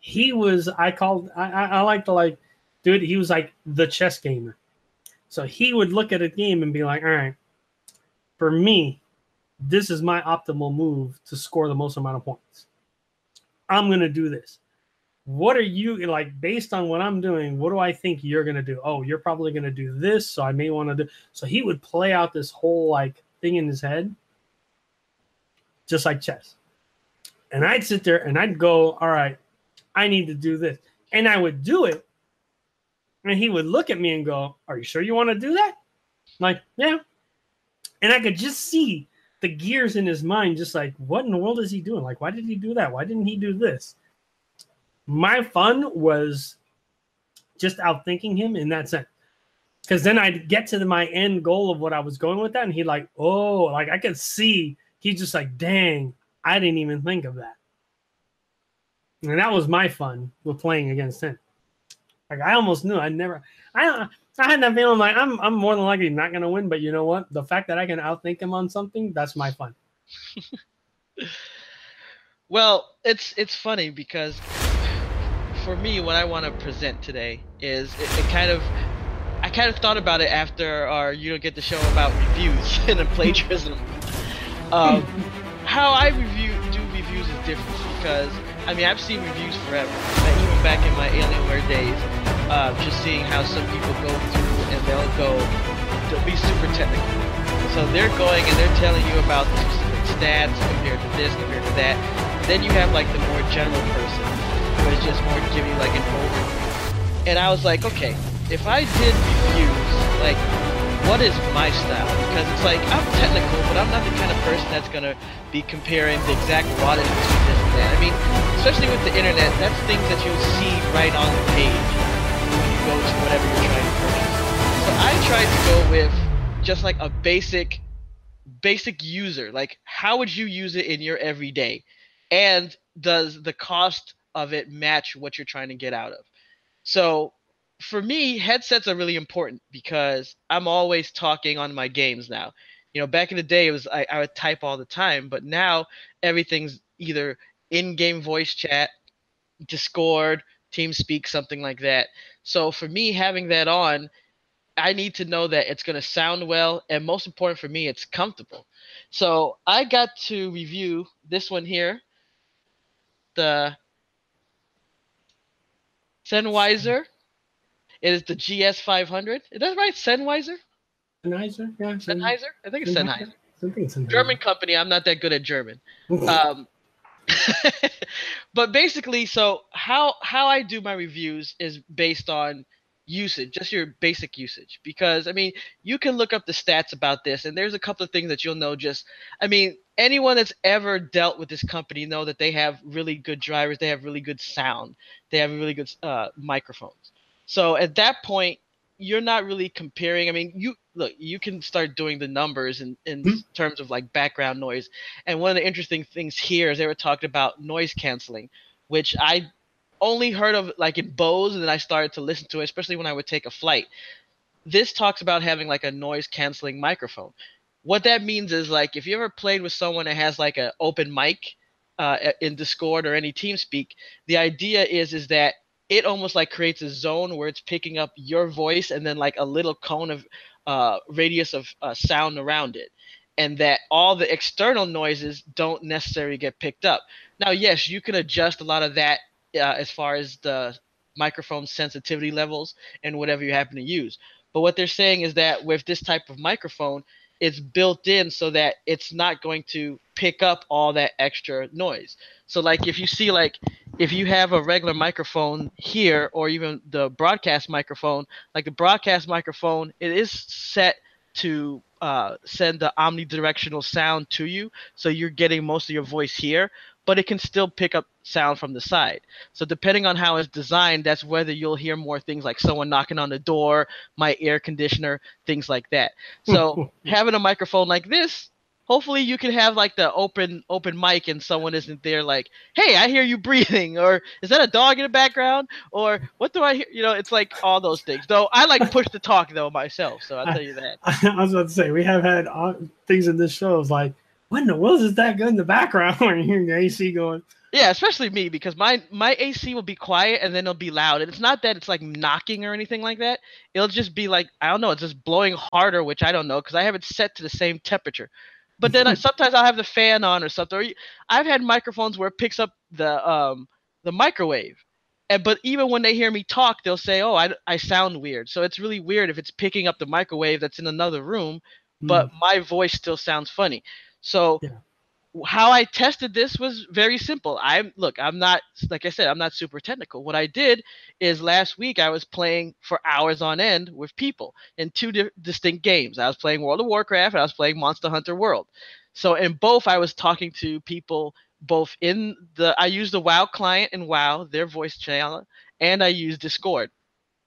he was I called I, I, I like to like dude he was like the chess gamer so he would look at a game and be like, all right, for me, this is my optimal move to score the most amount of points. I'm going to do this. What are you like based on what I'm doing? What do I think you're going to do? Oh, you're probably going to do this. So I may want to do. So he would play out this whole like thing in his head. just like chess. And I'd sit there and I'd go, all right, I need to do this. And I would do it. And he would look at me and go, Are you sure you want to do that? I'm like, yeah. And I could just see the gears in his mind, just like, what in the world is he doing? Like, why did he do that? Why didn't he do this? My fun was just outthinking him in that sense. Because then I'd get to the, my end goal of what I was going with that, and he'd like, oh, like I could see he's just like, dang, I didn't even think of that. And that was my fun with playing against him. Like I almost knew I never I I had that feeling like I'm I'm more than likely not gonna win, but you know what? The fact that I can outthink him on something, that's my fun. well, it's it's funny because for me what I want to present today is it, it, kind of I kind of thought about it after our you don't get the show about reviews and plagiarism. um, how I review do reviews is different because I mean, I've seen reviews forever. even back in my Alienware days, uh, just seeing how some people go through and they'll go, they'll be super technical. So they're going and they're telling you about the specific stats compared to this, compared to that. Then you have like the more general person who is just more giving like an overview. And I was like, okay, if I did reviews, like what is my style? Because it's like I'm technical, but I'm not the kind of person that's gonna be comparing the exact wattage between this that. I mean, especially with the internet, that's things that you'll see right on the page when you go to whatever you're trying to purchase. So I tried to go with just like a basic, basic user. Like, how would you use it in your everyday? And does the cost of it match what you're trying to get out of? So for me, headsets are really important because I'm always talking on my games now. You know, back in the day, it was I, I would type all the time, but now everything's either in-game voice chat, Discord, TeamSpeak, something like that. So for me, having that on, I need to know that it's going to sound well, and most important for me, it's comfortable. So I got to review this one here, the Sennheiser it is the GS500. Is that right? Sennheiser? Sennheiser? Yeah. Sennheiser? I think it's Sennheiser. Sennheiser. German company. I'm not that good at German. um, but basically, so how how I do my reviews is based on usage, just your basic usage. Because I mean, you can look up the stats about this, and there's a couple of things that you'll know. Just, I mean, anyone that's ever dealt with this company know that they have really good drivers, they have really good sound, they have really good uh, microphones. So at that point, you're not really comparing. I mean, you look, you can start doing the numbers in, in mm-hmm. terms of like background noise. And one of the interesting things here is they were talking about noise canceling, which I only heard of like in Bose, and then I started to listen to it, especially when I would take a flight. This talks about having like a noise canceling microphone. What that means is like if you ever played with someone that has like an open mic uh, in Discord or any TeamSpeak, the idea is is that it almost like creates a zone where it's picking up your voice and then like a little cone of uh, radius of uh, sound around it and that all the external noises don't necessarily get picked up. Now yes you can adjust a lot of that uh, as far as the microphone sensitivity levels and whatever you happen to use but what they're saying is that with this type of microphone it's built in so that it's not going to pick up all that extra noise. So like if you see like if you have a regular microphone here or even the broadcast microphone, like the broadcast microphone, it is set to uh, send the omnidirectional sound to you, so you're getting most of your voice here but it can still pick up sound from the side. So depending on how it's designed, that's whether you'll hear more things like someone knocking on the door, my air conditioner, things like that. So having a microphone like this, hopefully you can have like the open open mic and someone isn't there like, "Hey, I hear you breathing," or "Is that a dog in the background?" or "What do I hear?" You know, it's like all those things. Though I like push the talk though myself, so I'll tell you that. I, was about to say we have had things in this show like what in the world is that good in the background when you hear your AC going? Yeah, especially me because my my AC will be quiet and then it'll be loud. And it's not that it's like knocking or anything like that. It'll just be like I don't know, it's just blowing harder, which I don't know because I have it set to the same temperature. But then I, sometimes I'll have the fan on or something. Or I've had microphones where it picks up the um the microwave. And but even when they hear me talk, they'll say, "Oh, I, I sound weird." So it's really weird if it's picking up the microwave that's in another room, but mm. my voice still sounds funny. So yeah. how I tested this was very simple. I'm look, I'm not like I said, I'm not super technical. What I did is last week I was playing for hours on end with people in two di- distinct games. I was playing World of Warcraft and I was playing Monster Hunter World. So in both I was talking to people both in the I used the WoW client and WoW, their voice channel, and I used Discord.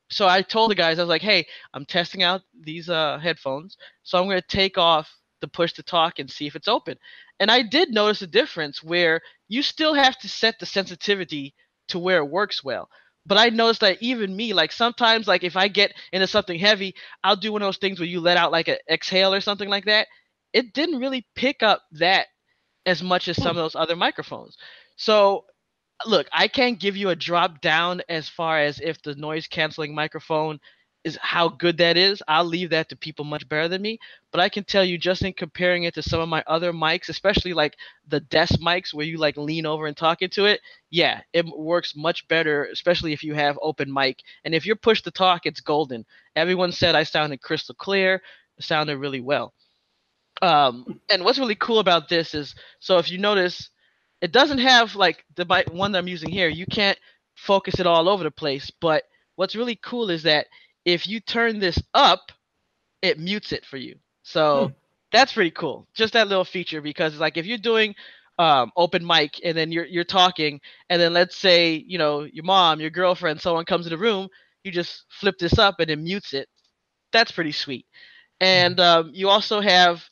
So I told the guys I was like, "Hey, I'm testing out these uh, headphones, so I'm going to take off the push to talk and see if it's open." And I did notice a difference where you still have to set the sensitivity to where it works well. But I noticed that even me, like sometimes, like if I get into something heavy, I'll do one of those things where you let out like an exhale or something like that. It didn't really pick up that as much as some of those other microphones. So look, I can't give you a drop down as far as if the noise canceling microphone is how good that is. I'll leave that to people much better than me. But I can tell you just in comparing it to some of my other mics, especially like the desk mics where you like lean over and talk into it, yeah, it works much better, especially if you have open mic. And if you're pushed to talk, it's golden. Everyone said I sounded crystal clear, sounded really well. Um, and what's really cool about this is so if you notice, it doesn't have like the mic one that I'm using here, you can't focus it all over the place. But what's really cool is that if you turn this up, it mutes it for you. So hmm. that's pretty cool. Just that little feature because like if you're doing um, open mic and then you're you're talking and then let's say you know your mom, your girlfriend, someone comes in the room, you just flip this up and it mutes it. That's pretty sweet. And um, you also have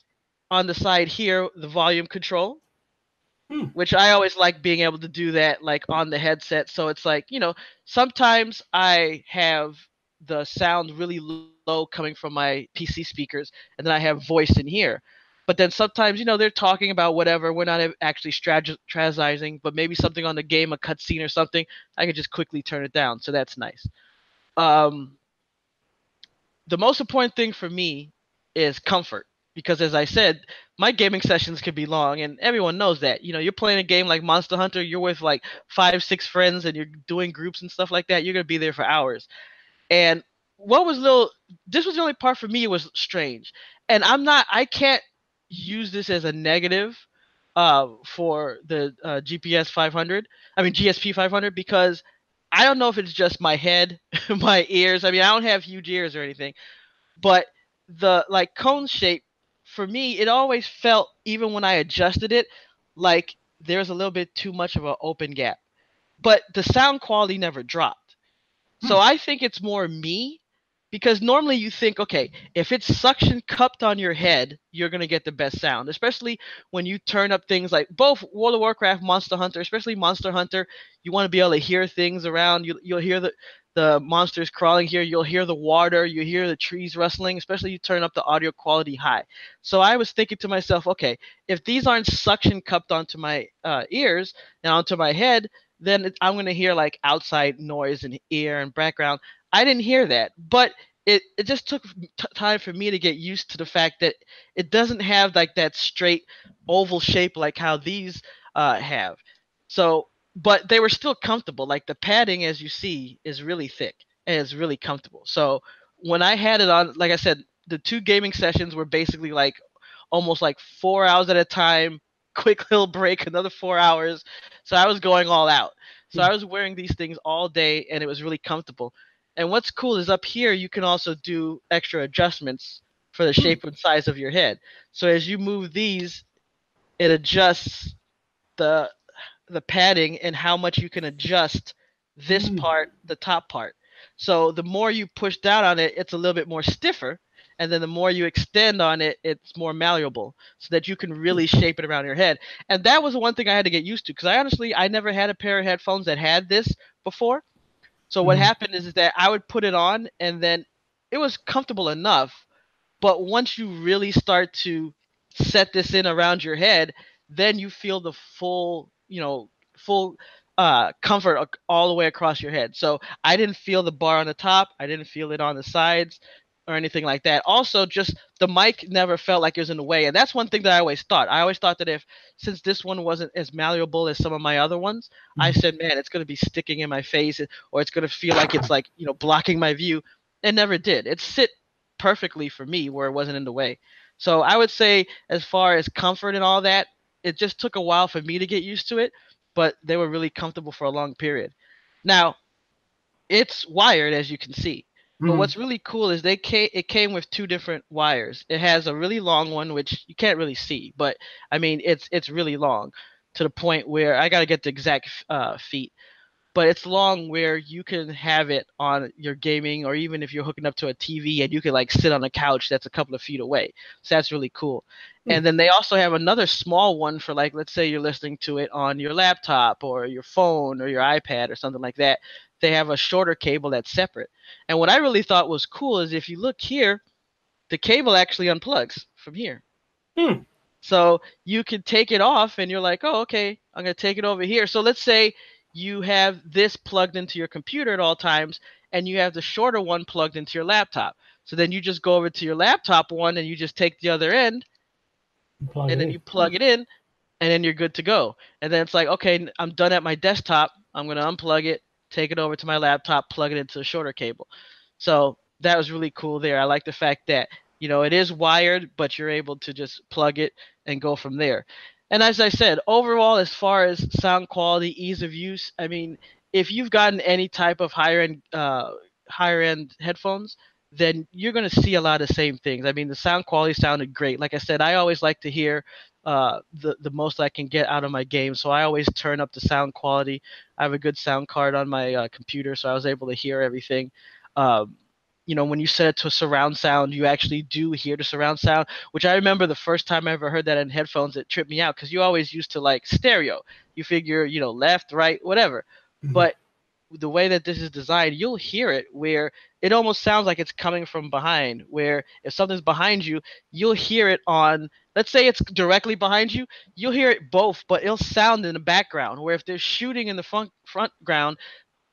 on the side here the volume control, hmm. which I always like being able to do that like on the headset. So it's like you know sometimes I have the sound really low coming from my PC speakers, and then I have voice in here. But then sometimes, you know, they're talking about whatever. We're not actually strategizing, but maybe something on the game, a cutscene or something. I can just quickly turn it down, so that's nice. Um, the most important thing for me is comfort because as I said, my gaming sessions can be long, and everyone knows that. You know, you're playing a game like Monster Hunter, you're with like five, six friends, and you're doing groups and stuff like that. You're gonna be there for hours. And what was little this was the only part for me it was strange. And I'm not I can't use this as a negative uh, for the uh, GPS 500. I mean GSP 500 because I don't know if it's just my head, my ears. I mean, I don't have huge ears or anything, but the like cone shape for me, it always felt even when I adjusted it, like there's a little bit too much of an open gap. But the sound quality never dropped. So. I think it's more me because normally you think, okay, if it's suction cupped on your head, you're gonna get the best sound, especially when you turn up things like both World of Warcraft, Monster Hunter, especially Monster Hunter. You want to be able to hear things around. You you'll hear the the monsters crawling here. You'll hear the water. You hear the trees rustling. Especially you turn up the audio quality high. So I was thinking to myself, okay, if these aren't suction cupped onto my uh, ears and onto my head, then I'm going to hear like outside noise and ear and background. I didn't hear that, but it, it just took t- time for me to get used to the fact that it doesn't have like that straight oval shape like how these uh, have. So, but they were still comfortable. Like the padding, as you see, is really thick and it's really comfortable. So when I had it on, like I said, the two gaming sessions were basically like almost like four hours at a time quick little break, another four hours. So I was going all out. So I hmm. was wearing these things all day and it was really comfortable. And what's cool is up here you can also do extra adjustments for the hmm. shape and size of your head. So as you move these, it adjusts the the padding and how much you can adjust this hmm. part, the top part. So the more you push down on it, it's a little bit more stiffer and then the more you extend on it it's more malleable so that you can really shape it around your head and that was the one thing i had to get used to because i honestly i never had a pair of headphones that had this before so what mm-hmm. happened is that i would put it on and then it was comfortable enough but once you really start to set this in around your head then you feel the full you know full uh, comfort all the way across your head. So I didn't feel the bar on the top. I didn't feel it on the sides or anything like that. Also, just the mic never felt like it was in the way, and that's one thing that I always thought. I always thought that if since this one wasn't as malleable as some of my other ones, mm-hmm. I said, man, it's gonna be sticking in my face, or it's gonna feel like it's like you know blocking my view. It never did. It sit perfectly for me where it wasn't in the way. So I would say, as far as comfort and all that, it just took a while for me to get used to it, but they were really comfortable for a long period. Now, it's wired as you can see. But Mm. what's really cool is they came it came with two different wires. It has a really long one which you can't really see, but I mean it's it's really long to the point where I got to get the exact uh, feet. But it's long where you can have it on your gaming or even if you're hooking up to a TV and you can like sit on a couch that's a couple of feet away. So that's really cool. And then they also have another small one for like let's say you're listening to it on your laptop or your phone or your iPad or something like that. They have a shorter cable that's separate. And what I really thought was cool is if you look here, the cable actually unplugs from here. Hmm. So you can take it off and you're like, oh, okay, I'm going to take it over here. So let's say you have this plugged into your computer at all times and you have the shorter one plugged into your laptop. So then you just go over to your laptop one and you just take the other end and then you plug it in and then you're good to go. And then it's like, okay, I'm done at my desktop. I'm going to unplug it, take it over to my laptop, plug it into the shorter cable. So that was really cool there. I like the fact that, you know, it is wired, but you're able to just plug it and go from there. And as I said, overall, as far as sound quality, ease of use, I mean, if you've gotten any type of higher end, uh, higher end headphones, then you're going to see a lot of the same things. I mean, the sound quality sounded great. Like I said, I always like to hear uh, the the most I can get out of my game, so I always turn up the sound quality. I have a good sound card on my uh, computer, so I was able to hear everything. Um, you know, when you set it to surround sound, you actually do hear the surround sound, which I remember the first time I ever heard that in headphones, it tripped me out because you always used to like stereo. You figure, you know, left, right, whatever. Mhm. But the way that this is designed, you'll hear it where it almost sounds like it's coming from behind. Where if something's behind you, you'll hear it on, let's say it's directly behind you, you'll hear it both, but it'll sound in the background. Where if they're shooting in the front front ground,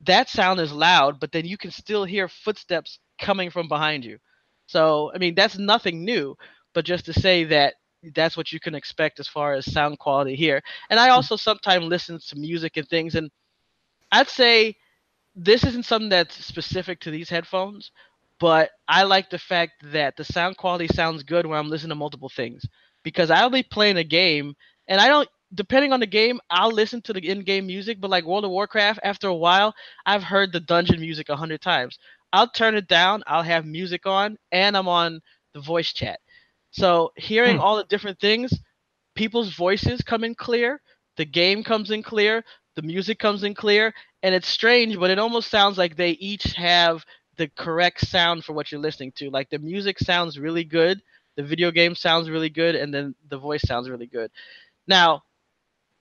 that sound is loud, but then you can still hear footsteps coming from behind you. So, I mean, that's nothing new, but just to say that that's what you can expect as far as sound quality here. And I also sometimes listen to music and things, and I'd say this isn't something that's specific to these headphones, but I like the fact that the sound quality sounds good when I'm listening to multiple things because I'll be playing a game and I don't depending on the game, I'll listen to the in-game music, but like World of Warcraft, after a while, I've heard the dungeon music a hundred times. I'll turn it down, I'll have music on, and I'm on the voice chat. So hearing Hmm. all the different things, people's voices come in clear, the game comes in clear, the music comes in clear, and it's strange, but it almost sounds like they each have the correct sound for what you're listening to. Like the music sounds really good, the video game sounds really good, and then the voice sounds really good. Now,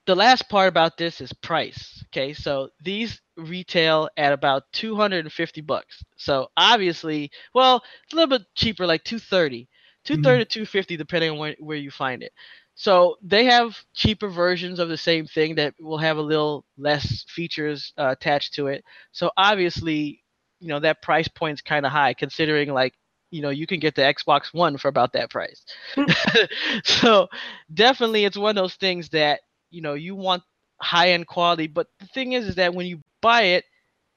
the last part about this is price. Okay, so these retail at about 250 bucks. So obviously, well, it's a little bit cheaper, like 230, mm-hmm. 230 to 250, depending on where, where you find it. So they have cheaper versions of the same thing that will have a little less features uh, attached to it. So obviously, you know that price point's kind of high, considering like you know you can get the Xbox One for about that price. so definitely, it's one of those things that you know you want high end quality. But the thing is, is that when you buy it,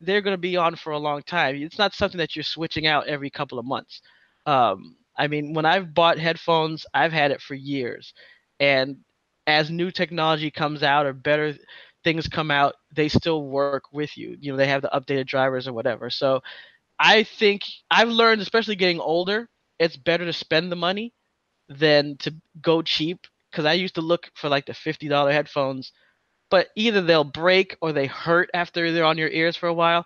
they're going to be on for a long time. It's not something that you're switching out every couple of months. Um, I mean, when I've bought headphones, I've had it for years, and as new technology comes out or better things come out, they still work with you. You know, they have the updated drivers or whatever. So I think I've learned, especially getting older, it's better to spend the money than to go cheap. Because I used to look for like the fifty dollar headphones, but either they'll break or they hurt after they're on your ears for a while.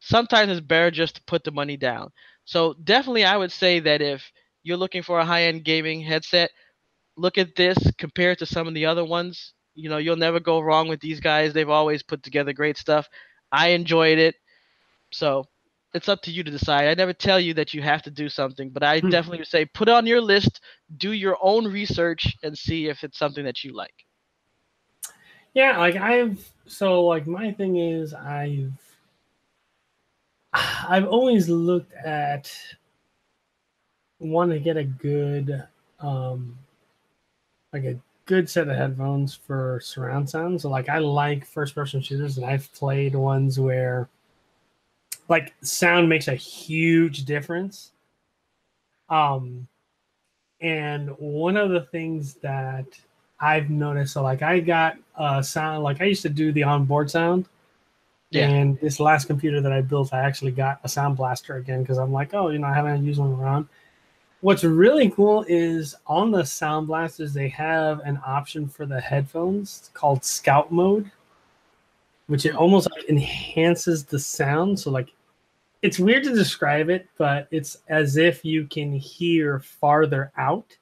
Sometimes it's better just to put the money down. So definitely, I would say that if you're looking for a high end gaming headset, look at this compared to some of the other ones. You know, you'll never go wrong with these guys. They've always put together great stuff. I enjoyed it. So it's up to you to decide. I never tell you that you have to do something, but I Hmm. definitely would say put it on your list, do your own research, and see if it's something that you like. Yeah, like I've so like my thing is I've I've always looked at want to get a good um like a good set of headphones for surround sound. So like I like first person shooters and I've played ones where like sound makes a huge difference. Um and one of the things that I've noticed. So like I got uh sound like I used to do the onboard sound. Yeah. And this last computer that I built, I actually got a sound blaster again because I'm like, oh, you know, I haven't used one around. What's really cool is on the sound blasters, they have an option for the headphones called Scout Mode, which it almost like enhances the sound. So like, it's weird to describe it, but it's as if you can hear farther out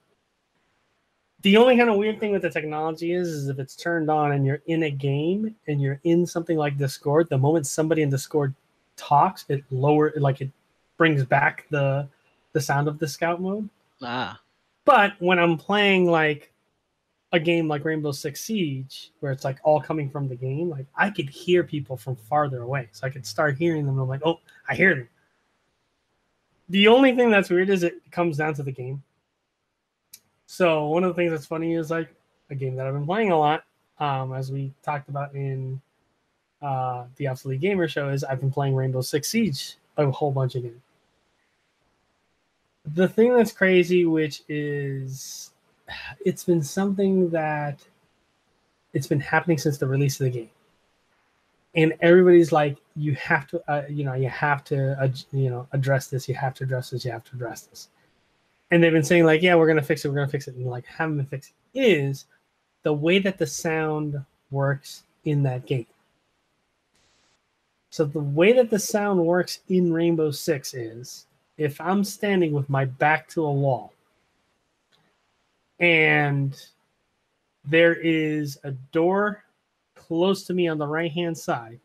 the only kind of weird thing with the technology is, is if it's turned on and you're in a game and you're in something like Discord, the moment somebody in Discord talks, it lower like it brings back the the sound of the scout mode. Ah. But when I'm playing like a game like Rainbow Six Siege, where it's like all coming from the game, like I could hear people from farther away. So I could start hearing them. And I'm like, oh, I hear them. The only thing that's weird is it comes down to the game. So one of the things that's funny is like a game that I've been playing a lot, um, as we talked about in uh, the Obsolete Gamer Show, is I've been playing Rainbow Six Siege a whole bunch of games. The thing that's crazy, which is, it's been something that it's been happening since the release of the game, and everybody's like, you have to, uh, you know, you have to, uh, you know, address this. You have to address this. You have to address this and they've been saying like, yeah, we're gonna fix it, we're gonna fix it, and like haven't been fixed is the way that the sound works in that game. So the way that the sound works in Rainbow Six is if I'm standing with my back to a wall and there is a door close to me on the right hand side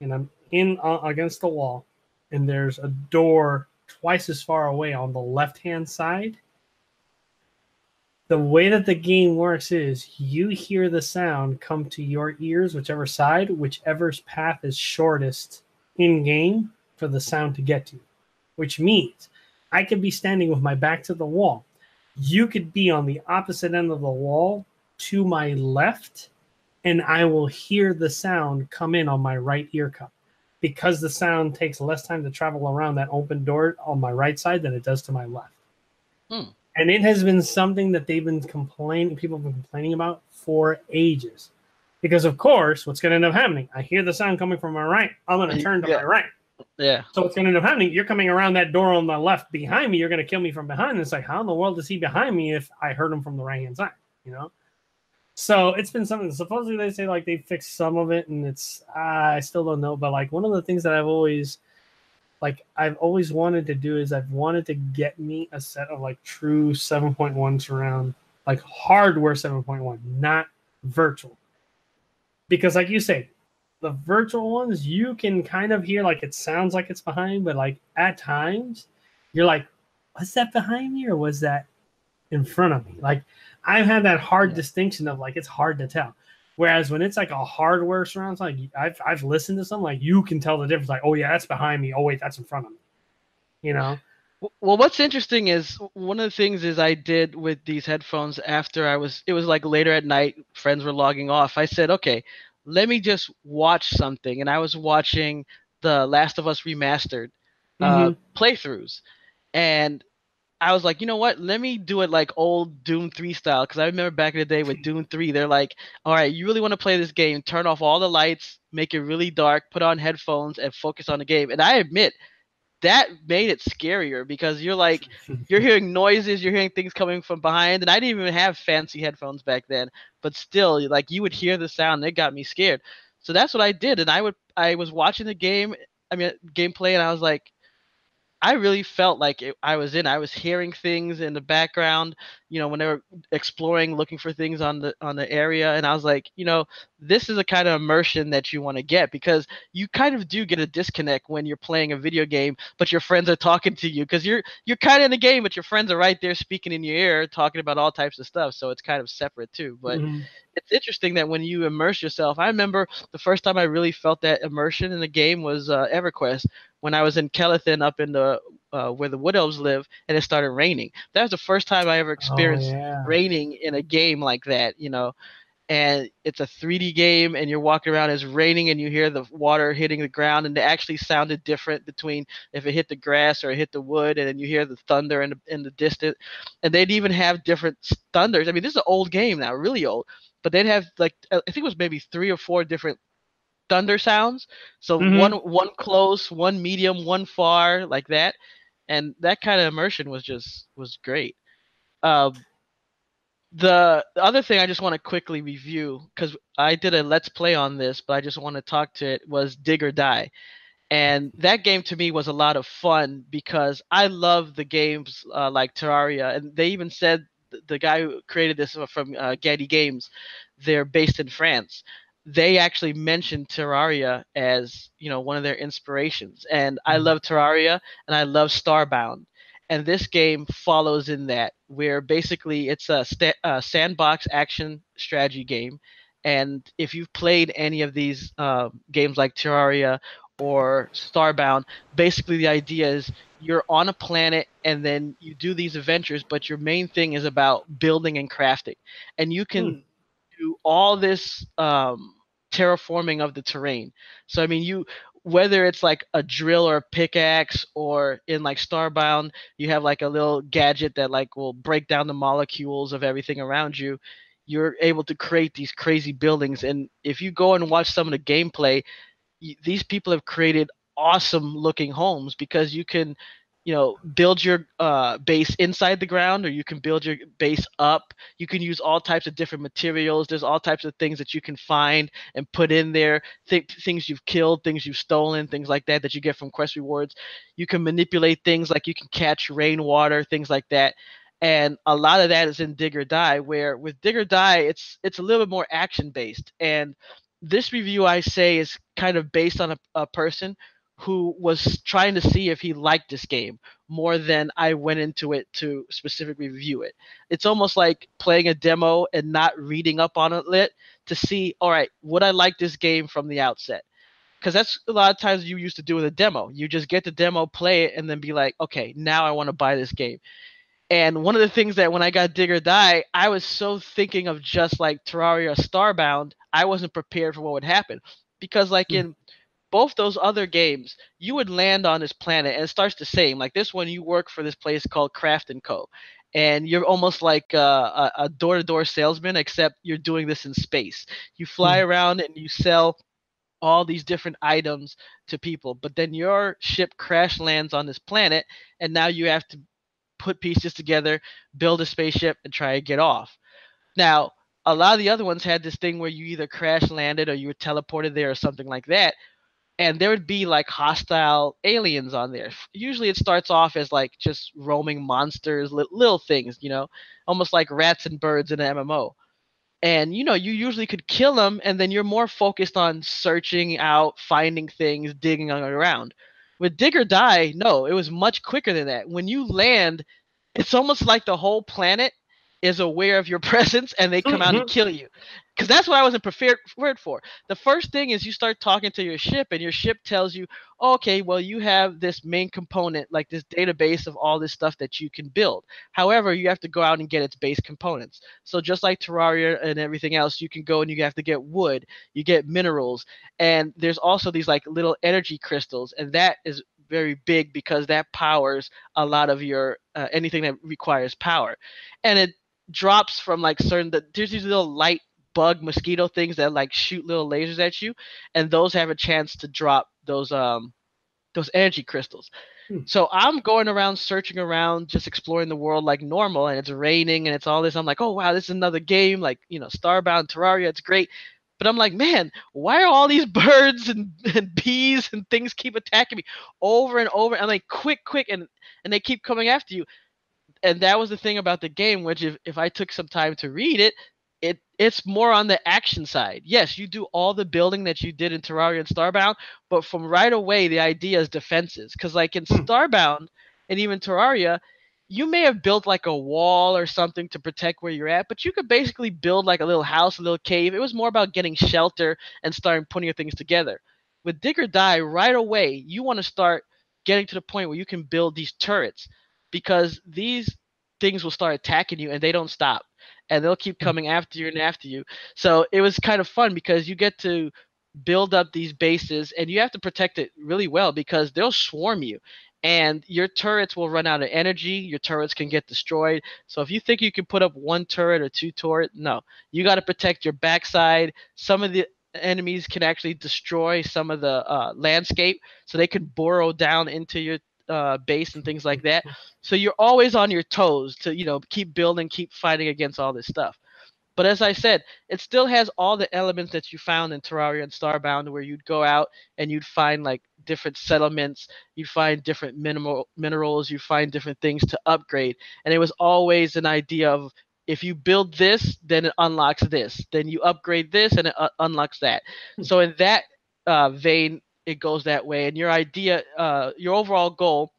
and I'm in uh, against the wall and there's a door twice as far away on the left hand side. The way that the game works is you hear the sound come to your ears, whichever side, whichever's path is shortest in game for the sound to get to. Which means I could be standing with my back to the wall. You could be on the opposite end of the wall to my left, and I will hear the sound come in on my right ear cup because the sound takes less time to travel around that open door on my right side than it does to my left. Hmm. And it has been something that they've been complaining, people have been complaining about for ages. Because of course, what's going to end up happening? I hear the sound coming from my right. I'm going to turn to Yeah. my right. Yeah. So what's going to end up happening? You're coming around that door on the left behind me. You're going to kill me from behind. And it's like, how in the world is he behind me if I heard him from the right hand side? You know. So it's been something. Supposedly they say like they fixed some of it, and it's I still don't know. But like one of the things that I've always like I've always wanted to do is I've wanted to get me a set of like true 7.1 surround, like hardware 7.1, not virtual. Because like you say, the virtual ones you can kind of hear like it sounds like it's behind, but like at times you're like, was that behind me or was that in front of me? Like I've had that hard Yeah. distinction of like it's hard to tell. Whereas when it's like a hardware surround, like I've I've listened to some, like you can tell the difference. Like, oh yeah, that's behind me. Oh wait, that's in front of me. You know? Well, what's interesting is one of the things is I did with these headphones after I was it was like later at night, friends were logging off. I said, "Okay, let me just watch something." And I was watching the Last of Us remastered uh, Mhm. playthroughs. And I was like, "You know what? Let me do it like old Doom 3 style cuz I remember back in the day with Doom 3, they're like, "All right, you really want to play this game, turn off all the lights, make it really dark, put on headphones and focus on the game." And I admit that made it scarier because you're like you're hearing noises, you're hearing things coming from behind, and I didn't even have fancy headphones back then, but still, like you would hear the sound, it got me scared. So that's what I did, and I would I was watching the game, I mean gameplay, and I was like, I really felt like it, I was in. I was hearing things in the background, you know, when they were exploring, looking for things on the on the area, and I was like, you know, this is a kind of immersion that you want to get because you kind of do get a disconnect when you're playing a video game, but your friends are talking to you because you're you're kind of in the game, but your friends are right there speaking in your ear, talking about all types of stuff. So it's kind of separate too. But Mhm. It's interesting that when you immerse yourself, I remember the first time I really felt that immersion in the game was uh, EverQuest when I was in Kelethin up in the uh, where the Wood Elves live, and it started raining. That was the first time I ever experienced Oh, yeah. raining in a game like that, you know. And it's a 3D game, and you're walking around. It's raining, and you hear the water hitting the ground, and it actually sounded different between if it hit the grass or it hit the wood, and then you hear the thunder in the, in the distance. And they'd even have different thunders. I mean, this is an old game now, really old, but they'd have like I think it was maybe three or four different thunder sounds. So Mhm. one one close, one medium, one far, like that, and that kind of immersion was just was great. Um, the, the other thing I just want to quickly review because I did a let's play on this, but I just want to talk to it was Dig or Die, and that game to me was a lot of fun because I love the games uh, like Terraria, and they even said th- the guy who created this from uh, Gaddy Games, they're based in France. They actually mentioned Terraria as you know one of their inspirations, and I Mhm. love Terraria and I love Starbound and this game follows in that where basically it's a, sta- a sandbox action strategy game. And if you've played any of these uh, games like terraria or starbound basically the idea is you're on a planet and then you do these adventures but your main thing is about building and crafting. And you can Hmm. do all this um, terraforming of the terrain. So i mean you whether it's like a drill or a pickaxe or in like starbound you have like a little gadget that like will break down the molecules of everything around you you're able to create these crazy buildings. And if you go and watch some of the gameplay y- these people have created awesome looking homes because you can you know build your uh, base inside the ground or you can build your base up. You can use all types of different materials. There's all types of things that you can find and put in there. Th- things you've killed things you've stolen things like that that you get from quest rewards. You can manipulate things like you can catch rainwater things like that. And a lot of that is in dig or die where with dig or die it's it's a little bit more action based and this review i say is kind of based on a, a person who was trying to see if he liked this game more than I went into it to specifically review it. It's almost like playing a demo and not reading up on it lit to see, all right, would I like this game from the outset? Because that's a lot of times you used to do with a demo. You just get the demo, play it, and then be like, okay, now I want to buy this game. And one of the things that when I got Dig or Die, I was so thinking of just like Terraria Starbound, I wasn't prepared for what would happen. Because like Hmm. in both those other games, you would land on this planet and it starts the same. Like this one, you work for this place called Craft and Co. And you're almost like a, a door-to-door salesman, except you're doing this in space. You fly hmm. around and you sell all these different items to people, but then your ship crash lands on this planet, and now you have to put pieces together, build a spaceship, and try to get off. Now, a lot of the other ones had this thing where you either crash landed or you were teleported there or something like that and there would be like hostile aliens on there. Usually it starts off as like just roaming monsters, li- little things, you know, almost like rats and birds in an MMO. And you know, you usually could kill them and then you're more focused on searching out, finding things, digging around. With Dig or Die, no, it was much quicker than that. When you land, it's almost like the whole planet is aware of your presence and they come out and kill you. Because that's what I wasn't prepared for. The first thing is you start talking to your ship, and your ship tells you, okay, well, you have this main component, like this database of all this stuff that you can build. However, you have to go out and get its base components. So just like Terraria and everything else, you can go and you have to get wood, you get minerals, and there's also these like little energy crystals, and that is very big because that powers a lot of your uh, anything that requires power, and it drops from like certain that there's these little light bug mosquito things that like shoot little lasers at you and those have a chance to drop those um those energy crystals. Hmm. so i'm going around searching around just exploring the world like normal and it's raining and it's all this. I'm like oh wow this is another game like you know starbound terraria it's great. But i'm like man why are all these birds and, and bees and things keep attacking me? Over and over and like quick quick and and they keep coming after you and that was the thing about the game which if, if i took some time to read it it it's more on the action side. Yes you do all the building that you did in terraria and starbound but from right away the idea is defenses. Because like in Hmm. starbound and even terraria you may have built like a wall or something to protect where you're at but you could basically build like a little house a little cave. It was more about getting shelter and starting putting your things together. With dig or die right away you want to start getting to the point where you can build these turrets because these things will start attacking you and they don't stop and they'll keep coming after you and after you. So it was kind of fun because you get to build up these bases and you have to protect it really well because they'll swarm you and your turrets will run out of energy. Your turrets can get destroyed. So if you think you can put up one turret or two turret, no, you got to protect your backside. Some of the enemies can actually destroy some of the uh, landscape, so they can burrow down into your uh, base and things like that. So you're always on your toes to you know keep building, keep fighting against all this stuff. But as I said, it still has all the elements that you found in Terraria and Starbound, where you'd go out and you'd find like different settlements, you'd find different mineral minerals, you find different things to upgrade, and it was always an idea of if you build this, then it unlocks this. Then you upgrade this, and it uh, unlocks that. Hmm. So in that uh, vein, it goes that way. And your idea, uh, your overall goal,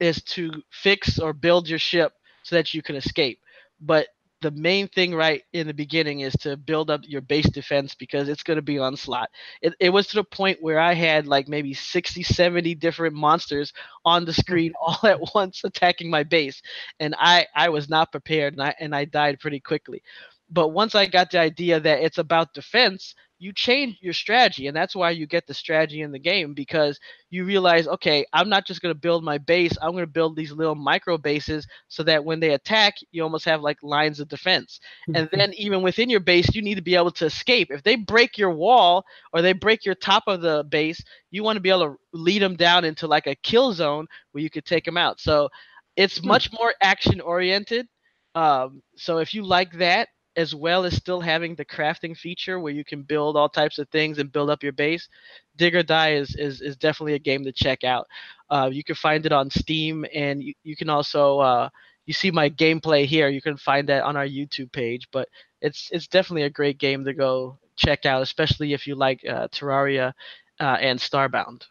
is to fix or build your ship so that you can escape. But the main thing right in the beginning is to build up your base defense because it's going to be onslaught. It, it was to the point where I had like maybe 60, 70 different monsters on the screen all at once attacking my base. And I, I was not prepared and I, and I died pretty quickly. But once I got the idea that it's about defense, you change your strategy and that's why you get the strategy in the game because you realize okay i'm not just going to build my base i'm going to build these little micro bases so that when they attack you almost have like lines of defense and mm-hmm. then even within your base you need to be able to escape if they break your wall or they break your top of the base you want to be able to lead them down into like a kill zone where you could take them out so it's hmm. much more action oriented um, so if you like that as well as still having the crafting feature where you can build all types of things and build up your base, Dig or Die is is, is definitely a game to check out. Uh, you can find it on Steam, and you, you can also uh, you see my gameplay here. You can find that on our YouTube page, but it's it's definitely a great game to go check out, especially if you like uh, Terraria uh, and Starbound.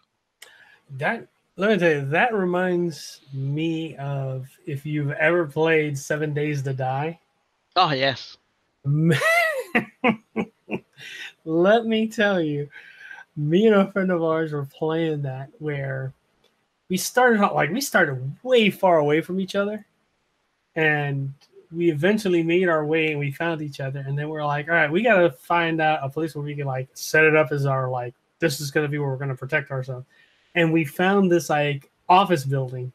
That let me tell you, that reminds me of if you've ever played Seven Days to Die. Oh yes. Let me tell you, me and a friend of ours were playing that where we started out like we started way far away from each other, and we eventually made our way and we found each other, and then we are like, all right, we got to find out a place where we can like set it up as our like this is to be where we're to protect ourselves, and we found this like office building.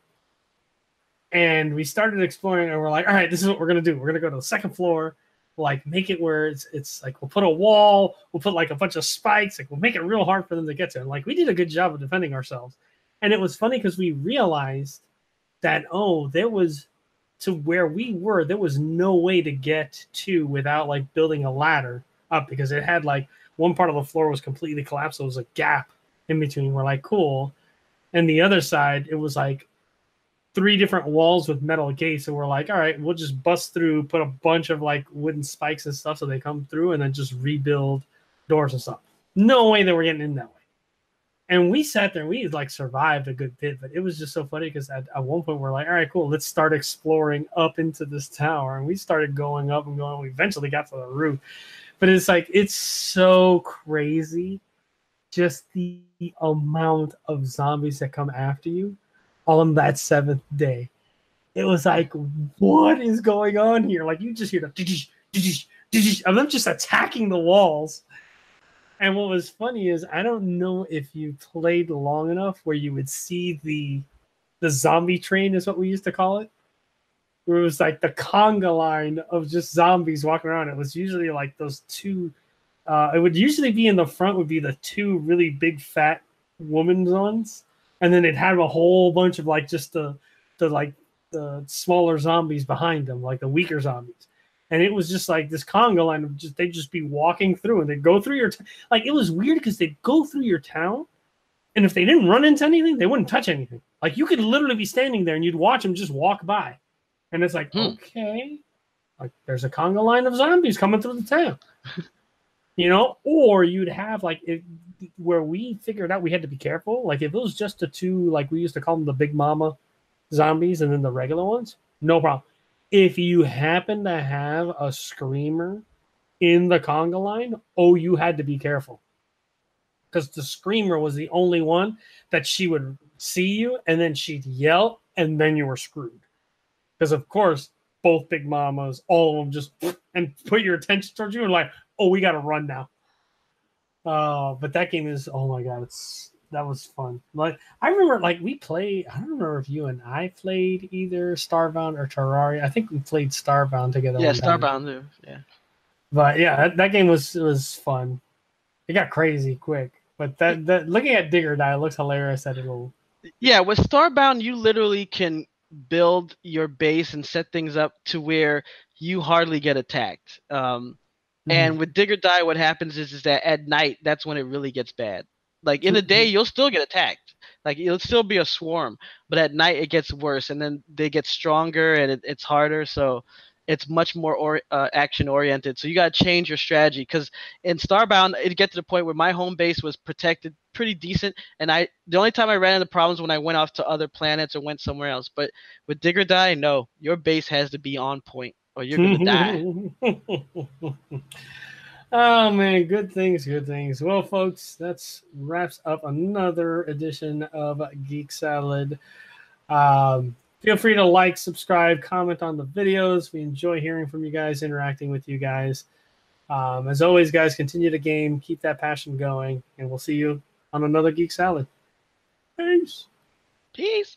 And we started exploring and we're like all right this is what we're to do. We're to go to the second floor like make it where it's it's like we'll put a wall, we'll put like a bunch of spikes, like we'll make it real hard for them to get to. Like we did a good job of defending ourselves. And it was funny because we realized that oh, there was to where we were, there was no way to get to without like building a ladder up because it had like one part of the floor was completely collapsed. So it was a gap in between. We're like, cool. And the other side, it was like three different walls with metal gates, and we're like, all right, we'll just bust through, put a bunch of like wooden spikes and stuff so they come through, and then just rebuild doors and stuff. No way that we're getting in that way. And we sat there, we like survived a good bit, but it was just so funny because at, at one point we're like, all right, cool, let's start exploring up into this tower, and we started going up and going. We eventually got to the roof, but it's like it's so crazy, just the amount of zombies that come after you on that seventh day. It was like, what is going on here? Like you just hear the of them just attacking the walls. And what was funny is I don't know if you played long enough where you would see the the zombie train is what we used to call it. Where it was like the conga line of just zombies walking around. It was usually like those two uh, it would usually be in the front would be the two really big fat women's ones and then it had a whole bunch of like just the the like the smaller zombies behind them, like the weaker zombies. And it was just like this conga line of just they'd just be walking through and they'd go through your t- like it was weird because they'd go through your town, and if they didn't run into anything, they wouldn't touch anything. Like you could literally be standing there and you'd watch them just walk by, and it's like hmm. okay, like there's a conga line of zombies coming through the town. You know, or you'd have like if where we figured out we had to be careful. Like if it was just the two, like we used to call them the big mama zombies, and then the regular ones, no problem. If you happen to have a screamer in the conga line, oh, you had to be careful because the screamer was the only one that she would see you, and then she'd yell, and then you were screwed. Because of course, both big mamas, all of them just and put your attention towards you and like, oh, we got to run now. Uh, but that game is oh my god, it's that was fun. Like I remember, like we played. I don't remember if you and I played either Starbound or Terraria. I think we played Starbound together. Yeah. Starbound. Yeah. But yeah, that, that game was was fun. It got crazy quick. But that that looking at Dig or Die looks hilarious. That little Yeah, with Starbound, you literally can build your base and set things up to where you hardly get attacked. Um, and with Dig or Die, what happens is, is that at night, that's when it really gets bad. Like in the day, you'll still get attacked. Like it'll still be a swarm, but at night it gets worse, and then they get stronger and it, it's harder. So it's much more or, uh, action oriented. So you got to change your strategy because in Starbound, it get to the point where my home base was protected pretty decent, and I the only time I ran into problems when I went off to other planets or went somewhere else. But with Dig or Die, no, your base has to be on point or you're gonna die. oh man, good things, good things. Well, folks, that's wraps up another edition of Geek Salad. Um, feel free to like, subscribe, comment on the videos. We enjoy hearing from you guys, interacting with you guys. Um, as always, guys, continue to game, keep that passion going, and we'll see you on another Geek Salad. Peace. Peace.